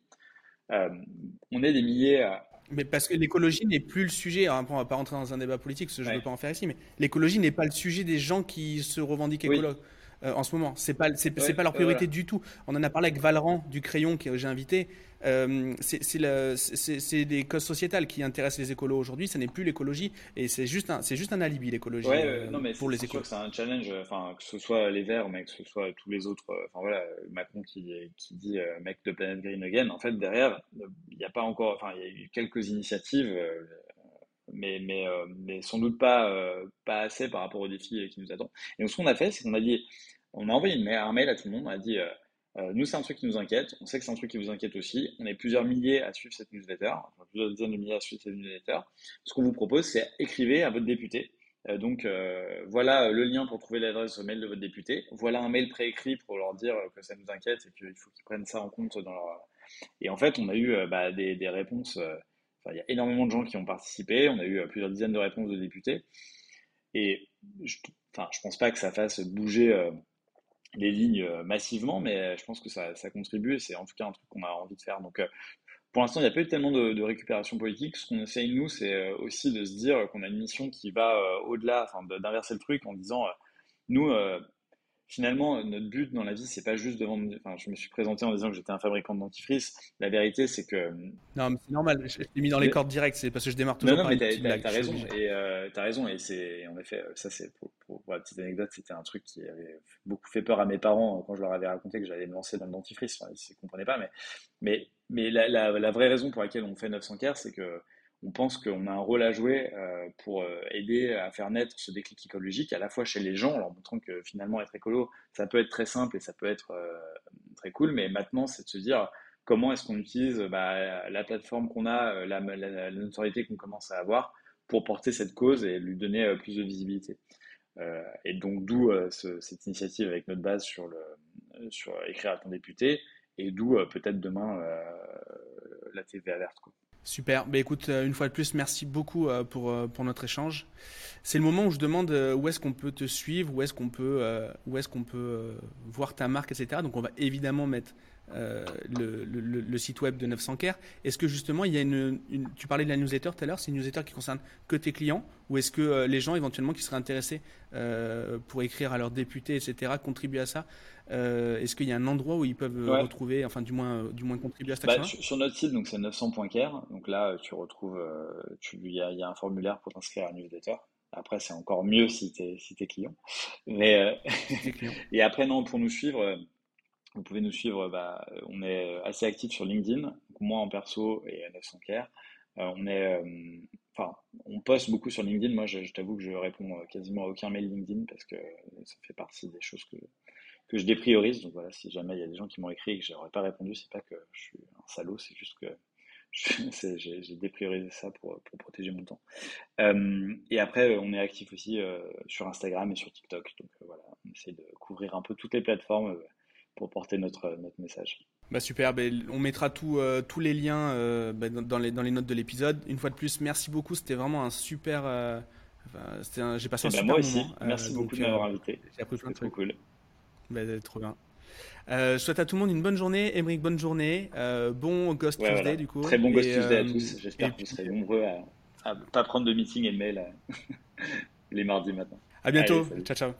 A: on est des milliers à,
B: mais parce que l'écologie n'est plus le sujet. Alors, on va pas rentrer dans un débat politique, parce que je ne veux pas en faire ici, mais l'écologie n'est pas le sujet des gens qui se revendiquent écologues. Euh, en ce moment. C'est pas c'est pas leur priorité du tout. On en a parlé avec Valran du Crayon que j'ai invité. Euh, c'est des causes sociétales qui intéressent les écolos aujourd'hui. Ce n'est plus l'écologie et c'est juste un c'est juste un alibi l'écologie
A: euh, pour les écolos. C'est un challenge. Enfin que ce soit les Verts, mais que ce soit tous les autres. Enfin voilà, Macron qui qui dit mec de planète green again. En fait derrière il n'y a pas encore. Enfin il y a eu quelques initiatives mais, mais, mais sans doute pas, pas assez par rapport aux défis qui nous attendent. Et donc, ce qu'on a fait, c'est qu'on a dit, on a envoyé une un mail à tout le monde, on a dit, nous, c'est un truc qui nous inquiète, on sait que c'est un truc qui vous inquiète aussi, on est plusieurs milliers à suivre cette newsletter, enfin, plusieurs dizaines de milliers à suivre cette newsletter. Ce qu'on vous propose, c'est écrivez à votre député. donc, voilà le lien pour trouver l'adresse mail de votre député. Voilà un mail préécrit pour leur dire que ça nous inquiète et qu'il faut qu'ils prennent ça en compte dans leur. Et en fait, on a eu bah, des, des, réponses il y a énormément de gens qui ont participé. On a eu euh, plusieurs dizaines de réponses de députés. Et je, je pense pas que ça fasse bouger euh, les lignes euh, massivement, mais je pense que ça, ça contribue c'est en tout cas un truc qu'on a envie de faire. Donc, pour l'instant, il n'y a pas eu tellement de, récupération politique. Ce qu'on essaye, nous, c'est aussi de se dire qu'on a une mission qui va au-delà, d'inverser le truc en disant, nous, finalement, notre but dans la vie, c'est pas juste de vendre. Enfin, je me suis présenté en disant que j'étais un fabricant de dentifrice. La vérité, c'est que.
B: Non, mais c'est normal. Je t'ai mis dans les cordes directes. C'est parce que je démarre toujours
A: non, non, mais t'as, as, raison. Et euh, t'as raison. Et c'est, en effet, ça, c'est pour, pour, la petite anecdote, c'était un truc qui avait beaucoup fait peur à mes parents quand je leur avais raconté que j'allais me lancer dans le dentifrice. Enfin, ils ne comprenaient pas. Mais, mais, mais la, la, la, vraie raison pour laquelle on fait 900 care, c'est que on pense qu'on a un rôle à jouer euh, pour euh, aider à faire naître ce déclic écologique, à la fois chez les gens, en leur montrant que finalement être écolo, ça peut être très simple et ça peut être euh, très cool, mais maintenant c'est de se dire comment est-ce qu'on utilise bah, la plateforme qu'on a, la, notoriété qu'on commence à avoir pour porter cette cause et lui donner plus de visibilité. et donc d'où cette initiative avec notre base sur, le, sur écrire à ton député et d'où peut-être demain la TV alerte. Quoi.
B: Super. Bah, écoute, euh, une fois de plus, merci beaucoup euh, pour, euh, pour notre échange. C'est le moment où je demande où est-ce qu'on peut te suivre, où est-ce qu'on peut, où est-ce qu'on peut voir ta marque, etc. Donc, on va évidemment mettre le, le, site web de 900 Care. Est-ce que justement, il y a une, tu parlais de la newsletter tout à l'heure, c'est une newsletter qui concerne que tes clients ou est-ce que les gens éventuellement qui seraient intéressés pour écrire à leurs députés, etc., contribuent à ça euh, est-ce qu'il y a un endroit où ils peuvent retrouver, enfin du moins, du moins contribuer à cette bah,
A: sur, notre site, donc c'est 900.care. Donc là, tu retrouves, euh, il y, a un formulaire pour t'inscrire à un newsletter. Après, c'est encore mieux si tu es, si client. Mais, euh, et après, non, pour nous suivre, vous pouvez nous suivre. Bah, on est assez actif sur LinkedIn, moi en perso et à 900 care. on est, enfin, on poste beaucoup sur LinkedIn. Moi, je, t'avoue que je réponds quasiment à aucun mail LinkedIn parce que ça fait partie des choses que que je dépriorise. Donc voilà, si jamais il y a des gens qui m'ont écrit et que je n'aurais pas répondu, c'est pas que je suis un salaud, c'est juste que j'ai dépriorisé ça pour, pour, protéger mon temps. Euh, et après, on est actif aussi euh, sur Instagram et sur TikTok. Donc euh, voilà, on essaie de couvrir un peu toutes les plateformes pour porter notre, notre message.
B: Bah super, bah, on mettra tout, tous les liens bah, dans, les, dans les notes de l'épisode. Une fois de plus, merci beaucoup, c'était vraiment un super... J'ai passé un eh ben, super
A: moi
B: aussi.
A: Merci beaucoup de m'avoir invité. J'ai appris plein de trucs. cool.
B: Bah, trop bien. Euh, je souhaite à tout le monde une bonne journée. Émeric, bonne journée. Euh, bon Ghost Tuesday, du coup.
A: Très bon Ghost Tuesday à euh, tous. J'espère que vous serez nombreux à ne pas prendre de meeting et de mail les mardis matin.
B: À bientôt. ciao, ciao.